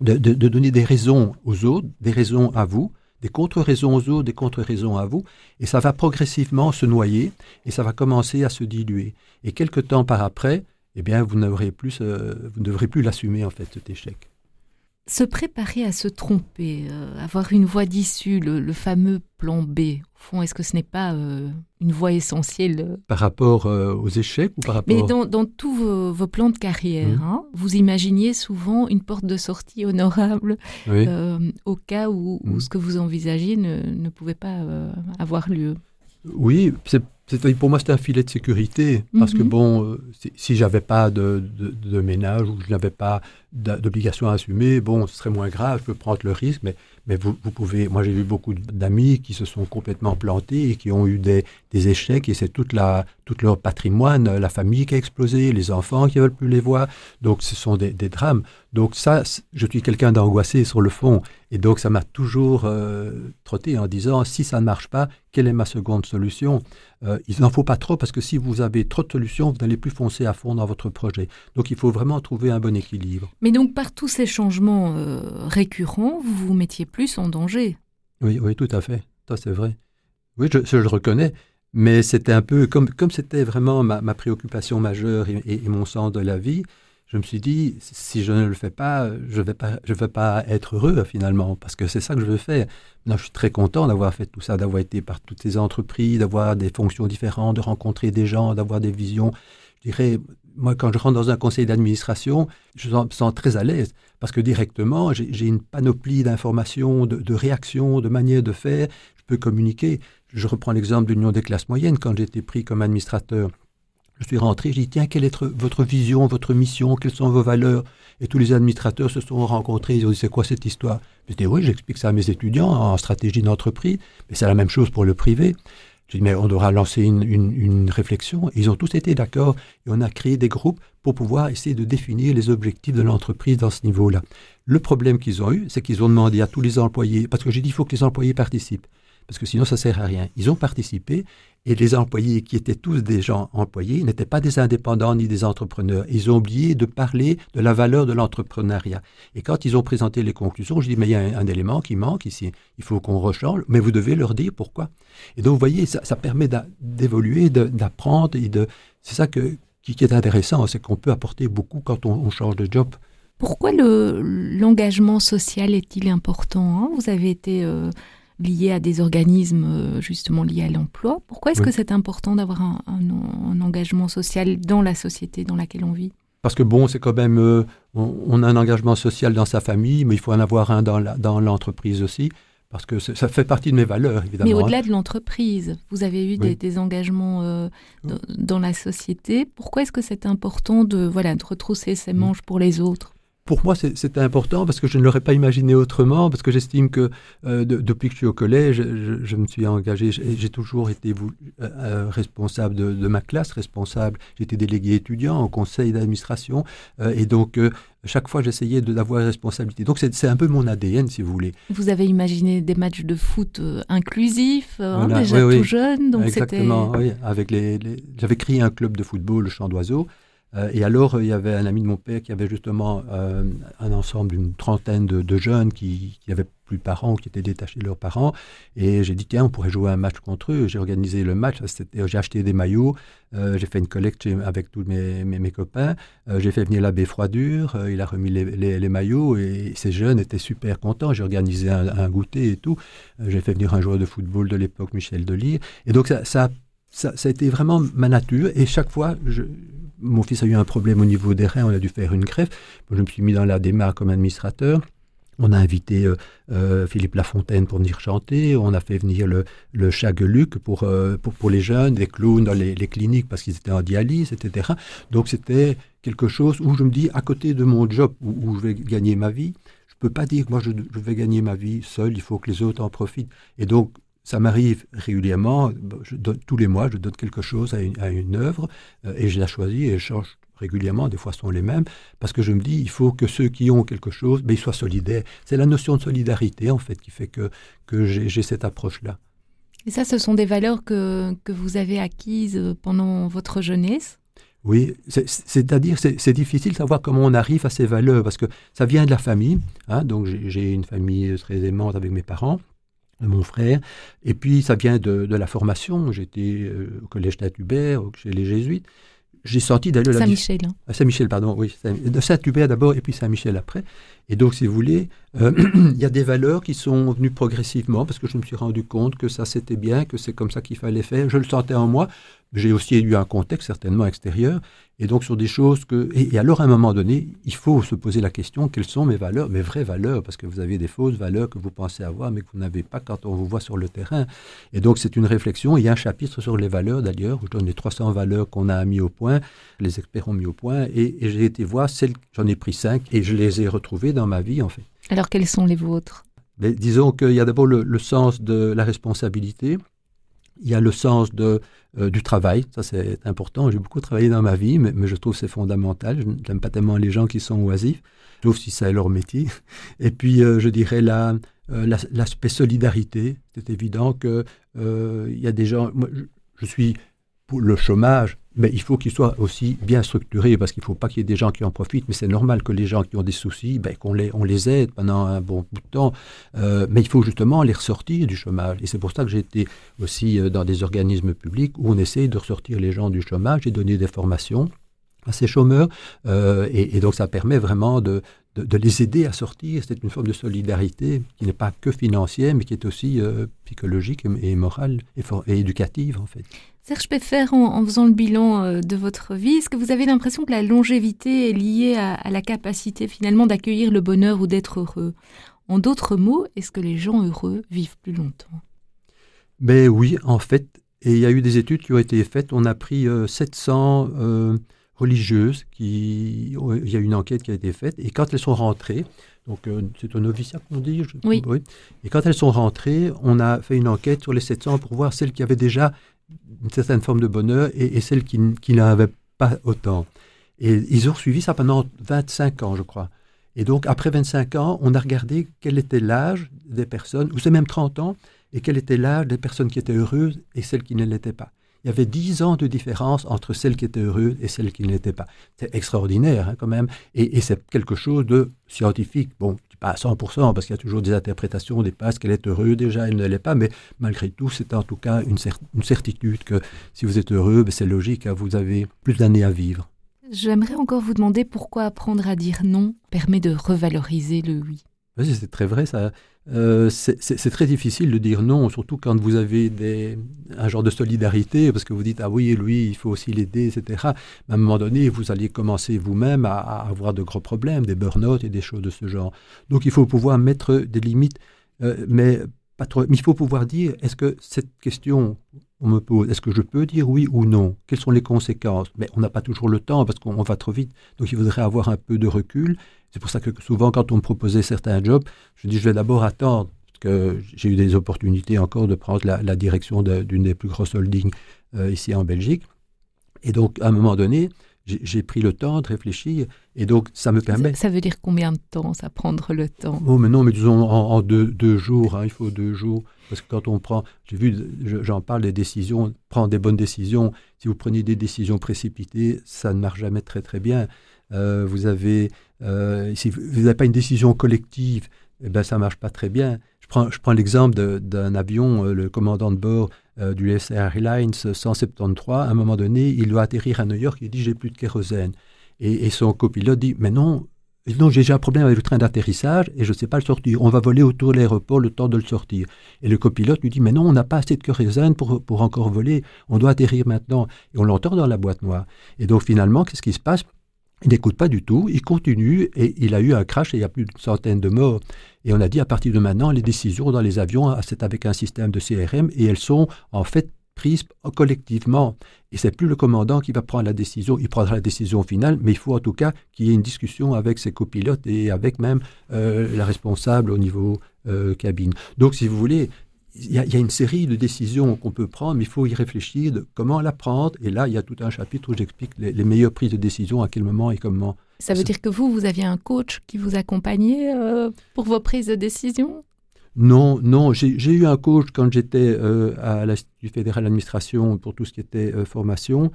de, de donner des raisons aux autres, des raisons à vous, des contre-raisons aux autres, des contre-raisons à vous, et ça va progressivement se noyer et ça va commencer à se diluer. Et quelque temps par après, eh bien, vous, plus, euh, vous ne devrez plus l'assumer, en fait, cet échec. Se préparer à se tromper, euh, avoir une voie d'issue, le, fameux plan B, au fond, est-ce que ce n'est pas euh, une voie essentielle Par rapport aux échecs ou par rapport... Mais dans, tous vos, plans de carrière, mmh. hein, vous imaginiez souvent une porte de sortie honorable au cas où, mmh. ce que vous envisagiez ne, ne pouvait pas avoir lieu. Oui, c'est pour moi, c'est un filet de sécurité. Parce que, mhm. bon, euh, si, si j'avais pas de, de, ménage ou je n'avais pas d'obligation à assumer, bon, ce serait moins grave, je peux prendre le risque, mais, mais vous, pouvez. Moi, j'ai vu beaucoup d'amis qui se sont complètement plantés et qui ont eu des, des échecs, et c'est toute la, tout leur patrimoine, la famille qui a explosé, les enfants qui ne veulent plus les voir. Donc, ce sont des, des drames. Donc, ça, je suis quelqu'un d'angoissé sur le fond. Et donc, ça m'a toujours euh, trotté en disant si ça ne marche pas, quelle est ma seconde solution? Euh, Il n'en faut pas trop parce que si vous avez trop de solutions, vous n'allez plus foncer à fond dans votre projet. Donc, il faut vraiment trouver un bon équilibre. Mais donc, par tous ces changements euh, récurrents, vous vous mettiez plus en danger. Oui, oui, tout à fait. Ça, c'est vrai. Oui, je, le reconnais. Mais c'était un peu, comme comme c'était vraiment ma, préoccupation majeure et, mon sens de la vie, je me suis dit, si je ne le fais pas, je ne vais, pas, je vais pas être heureux finalement, parce que c'est ça que je veux faire. Maintenant, je suis très content d'avoir fait tout ça, d'avoir été par toutes ces entreprises, d'avoir des fonctions différentes, de rencontrer des gens, d'avoir des visions. Je dirais, moi, quand je rentre dans un conseil d'administration, je me sens très à l'aise parce que directement, j'ai une panoplie d'informations, de, réactions, de manières de faire. Je peux communiquer. Je reprends l'exemple de l'Union des classes moyennes. Quand été pris comme administrateur, je suis rentré, j'ai dit, tiens, quelle est votre vision, votre mission, quelles sont vos valeurs? Et tous les administrateurs se sont rencontrés, ils ont dit, c'est quoi cette histoire? Je dis, oui, j'explique ça à mes étudiants en stratégie d'entreprise, mais c'est la même chose pour le privé. J'ai dit, mais on devra lancer une, réflexion. ils ont tous été d'accord et on a créé des groupes pour pouvoir essayer de définir les objectifs de l'entreprise dans ce niveau-là. Le problème qu'ils ont eu, c'est qu'ils ont demandé à tous les employés, parce que j'ai dit, il faut que les employés participent parce que sinon ça sert à rien. Ils ont participé et les employés qui étaient tous des gens employés n'étaient pas des indépendants ni des entrepreneurs. Ils ont oublié de parler de la valeur de l'entrepreneuriat. Et quand ils ont présenté les conclusions, je dis mais il y a un, élément qui manque ici. Il faut qu'on rechange, mais vous devez leur dire pourquoi. Et donc vous voyez, ça, permet d'évoluer, d'apprendre et de. C'est ça qui, est intéressant, c'est qu'on peut apporter beaucoup quand on, change de job. Pourquoi l'engagement social est-il important hein? Vous avez été euh, liés à des organismes euh, justement liés à l'emploi. Pourquoi est-ce que c'est important d'avoir un, engagement social dans la société dans laquelle on vit? Parce que bon, c'est quand même, euh, on, a un engagement social dans sa famille, mais il faut en avoir un dans l'entreprise aussi, parce que ça fait partie de mes valeurs, évidemment. Mais au-delà de l'entreprise, vous avez eu des, engagements euh, dans la société. Pourquoi est-ce que c'est important de, voilà, de retrousser ses manches pour les autres? Pour moi, c'était important parce que je ne l'aurais pas imaginé autrement, parce que j'estime que euh, depuis que je suis au collège, je, me suis engagé, j'ai toujours été euh, euh, responsable de, ma classe, responsable, j'étais délégué étudiant au conseil d'administration, et donc chaque fois j'essayais d'avoir responsabilité. Donc c'est un peu mon ADN, si vous voulez. Vous avez imaginé des matchs de foot inclusifs, hein, déjà tout jeune, donc Exactement, oui. Avec les, J'avais créé un club de football, le Champ d'Oiseaux, euh, et alors, il y avait un ami de mon père qui avait justement euh, un ensemble d'une trentaine de, jeunes qui n'avaient plus de parents, qui étaient détachés de leurs parents. Et j'ai dit, tiens, on pourrait jouer un match contre eux. J'ai organisé le match, j'ai acheté des maillots, euh, j'ai fait une collecte avec tous mes, copains, j'ai fait venir l'abbé Froidure, il a remis les, maillots et ces jeunes étaient super contents. J'ai organisé un, goûter et tout. j'ai fait venir un joueur de football de l'époque, Michel Delis. Et donc, ça ça, ça, a été vraiment ma nature. Et chaque fois, je, mon fils a eu un problème au niveau des reins, on a dû faire une greffe. je me suis mis dans la démarche comme administrateur. On a invité euh, euh, Philippe Lafontaine pour venir chanter. On a fait venir le, le Chageluc pour, euh, pour, pour, les jeunes, des clowns dans les, cliniques parce qu'ils étaient en dialyse, etc. Donc c'était quelque chose où je me dis, à côté de mon job où, je vais gagner ma vie, je ne peux pas dire moi je, je, vais gagner ma vie seul, il faut que les autres en profitent. Et donc ça m'arrive régulièrement, je tous les mois, je donne quelque chose à une, à une œuvre euh, et je la choisis et je change régulièrement, des fois ce sont les mêmes, parce que je me dis, il faut que ceux qui ont quelque chose, ben, ils soient solidaires. C'est la notion de solidarité, en fait, qui fait que, que j'ai cette approche-là. Et ça, ce sont des valeurs que, que vous avez acquises pendant votre jeunesse? Oui, c'est-à-dire, c'est difficile de savoir comment on arrive à ces valeurs, parce que ça vient de la famille. Hein, donc, j'ai une famille très aimante avec mes parents de mon frère. Et puis, ça vient de, la formation. J'étais euh, au collège d'Atubert, chez les Jésuites. J'ai senti d'ailleurs... Saint-Michel. Hein. Ah, Saint-Michel, pardon, oui. De Saint-Hubert d'abord et puis Saint-Michel après. Et donc, si vous voulez, euh, il y a des valeurs qui sont venues progressivement parce que je me suis rendu compte que ça c'était bien, que c'est comme ça qu'il fallait faire. Je le sentais en moi. J'ai aussi eu un contexte certainement extérieur. Et donc sur des choses que... Et, alors à un moment donné, il faut se poser la question, quelles sont mes valeurs, mes vraies valeurs, parce que vous avez des fausses valeurs que vous pensez avoir, mais que vous n'avez pas quand on vous voit sur le terrain. Et donc c'est une réflexion. Il y a un chapitre sur les valeurs d'ailleurs, où je donne les 300 valeurs qu'on a mis au point, les experts ont mis au point, et, j'ai été voir celles, j'en ai pris cinq, et je les ai retrouvées dans ma vie en fait. Alors quelles sont les vôtres? Mais Disons qu'il y a d'abord le sens de la responsabilité, il y a le sens de, euh, du travail, ça c'est important. J'ai beaucoup travaillé dans ma vie, mais, je trouve c'est fondamental. Je n'aime pas tellement les gens qui sont oisifs, sauf si c'est leur métier. Et puis, euh, je dirais euh, l'aspect solidarité. C'est évident qu'il il y a des gens. Moi, je suis pour le chômage, mais il faut qu'il soit aussi bien structuré, parce qu'il ne faut pas qu'il y ait des gens qui en profitent, mais c'est normal que les gens qui ont des soucis, ben, qu'on les, on les aide pendant un bon bout de temps, euh, mais il faut justement les ressortir du chômage. Et c'est pour ça que j'ai été aussi euh, dans des organismes publics où on essaye de ressortir les gens du chômage et donner des formations à ces chômeurs, euh, et, donc ça permet vraiment de, de, les aider à sortir. C'est une forme de solidarité qui n'est pas que financière, mais qui est aussi psychologique et, morale et, et éducative en fait. Serge Peffer, en, en faisant le bilan euh, de votre vie, est-ce que vous avez l'impression que la longévité est liée à, la capacité finalement d'accueillir le bonheur ou d'être heureux? En d'autres mots, est-ce que les gens heureux vivent plus longtemps? Ben oui, en fait. Et il y a eu des études qui ont été faites. On a pris 700 euh, euh, religieuses. Qui, il y a une enquête qui a été faite. Et quand elles sont rentrées, donc c'est un noviciat qu'on dit oui. oui. Et quand elles sont rentrées, on a fait une enquête sur les 700 pour voir celles qui avaient déjà une certaine forme de bonheur et, celles qui, qui n'en avaient pas autant. Et ils ont suivi ça pendant 25 ans, je crois. Et donc, après 25 ans, on a regardé quel était l'âge des personnes, ou c'est même 30 ans, et quel était l'âge des personnes qui étaient heureuses et celles qui ne l'étaient pas. Il y avait 10 ans de différence entre celles qui étaient heureuses et celles qui ne l'étaient pas. C'est extraordinaire, hein, quand même. Et, c'est quelque chose de scientifique. Bon, pas à 100%, parce qu'il y a toujours des interprétations, des passes, qu'elle est heureuse déjà, elle ne l'est pas, mais malgré tout, c'est en tout cas une, une, certitude que si vous êtes heureux, ben, c'est logique, hein, vous avez plus d'années à vivre. J'aimerais encore vous demander pourquoi apprendre à dire non permet de revaloriser le oui. C'est très vrai, ça. Euh, c'est très difficile de dire non, surtout quand vous avez un genre de solidarité, parce que vous dites, ah oui, lui, il faut aussi l'aider, etc. Mais à un moment donné, vous allez commencer vous-même à, avoir de gros problèmes, des burn-out et des choses de ce genre. Donc il faut pouvoir mettre des limites, euh, mais pas trop. Mais il faut pouvoir dire est-ce que cette question on me pose est-ce que je peux dire oui ou non? Quelles sont les conséquences? Mais on n'a pas toujours le temps parce qu'on va trop vite. Donc il faudrait avoir un peu de recul. C'est pour ça que souvent, quand on me proposait certains jobs, je dis je vais d'abord attendre. Parce que j'ai eu des opportunités encore de prendre la, direction d'une des plus grosses holdings euh, ici en Belgique. Et donc, à un moment donné, j'ai pris le temps de réfléchir et donc ça me permet. Ça, veut dire combien de temps, ça prendre le temps? Oh, mais non, mais disons en, deux, jours, hein, il faut deux jours. Parce que quand on prend, j'ai vu, j'en parle des décisions, prendre des bonnes décisions. Si vous prenez des décisions précipitées, ça ne marche jamais très très bien. Euh, vous avez, euh, si vous n'avez pas une décision collective, eh ben, ça ne marche pas très bien. Je prends, l'exemple d'un avion, euh, le commandant de bord du US Airlines 173, à un moment donné, il doit atterrir à New York, il dit j'ai plus de kérosène. Et, son copilote dit mais non, non, j'ai un problème avec le train d'atterrissage et je ne sais pas le sortir. On va voler autour de l'aéroport le temps de le sortir. Et le copilote lui dit, mais non, on n'a pas assez de kérosène pour, pour encore voler. On doit atterrir maintenant. Et on l'entend dans la boîte noire. Et donc finalement, qu'est-ce qui se passe? Il n'écoute pas du tout, il continue et il a eu un crash et il y a plus d'une centaine de morts. Et on a dit à partir de maintenant, les décisions dans les avions, c'est avec un système de CRM et elles sont en fait prises collectivement. Et c'est plus le commandant qui va prendre la décision, il prendra la décision finale, mais il faut en tout cas qu'il y ait une discussion avec ses copilotes et avec même euh, la responsable au niveau euh, cabine. Donc, si vous voulez, il y, a, une série de décisions qu'on peut prendre, mais il faut y réfléchir de comment la prendre. Et là, il y a tout un chapitre où j'explique les, meilleures prises de décision, à quel moment et comment. Ça veut dire que vous, vous aviez un coach qui vous accompagnait euh, pour vos prises de décision? Non, non, j'ai eu un coach quand j'étais euh, à l'Institut fédéral d'administration pour tout ce qui était euh, formation,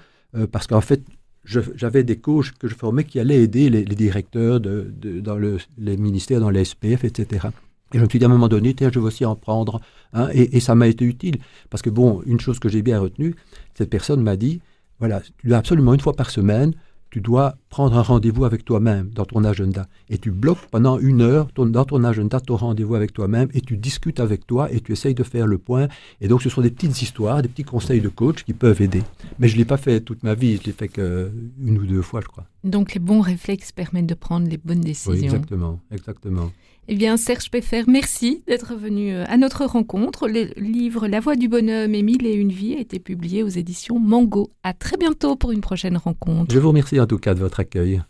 parce qu'en fait, j'avais des coachs que je formais qui allaient aider les, directeurs de, dans le, les ministères, dans les SPF, etc. Et je me suis dit à un moment donné, tiens, je vais aussi en prendre. Hein, et, et, ça m'a été utile. Parce que, bon, une chose que j'ai bien retenue, cette personne m'a dit, voilà, tu dois absolument une fois par semaine tu dois prendre un rendez-vous avec toi-même dans ton agenda. Et tu bloques pendant une heure dans ton agenda ton rendez-vous avec toi-même et tu discutes avec toi et tu essayes de faire le point. Et donc, ce sont des petites histoires, des petits conseils de coach qui peuvent aider. Mais je ne l'ai pas fait toute ma vie, je l'ai fait qu'une ou deux fois, je crois. Donc, les bons réflexes permettent de prendre les bonnes décisions. Oui, exactement, exactement. Eh bien, Serge Peffer, merci d'être venu euh, à notre rencontre. Le livre La voix du bonhomme, Émile et une vie a été publié aux éditions Mango. À très bientôt pour une prochaine rencontre. Je vous remercie en tout cas de votre accueil.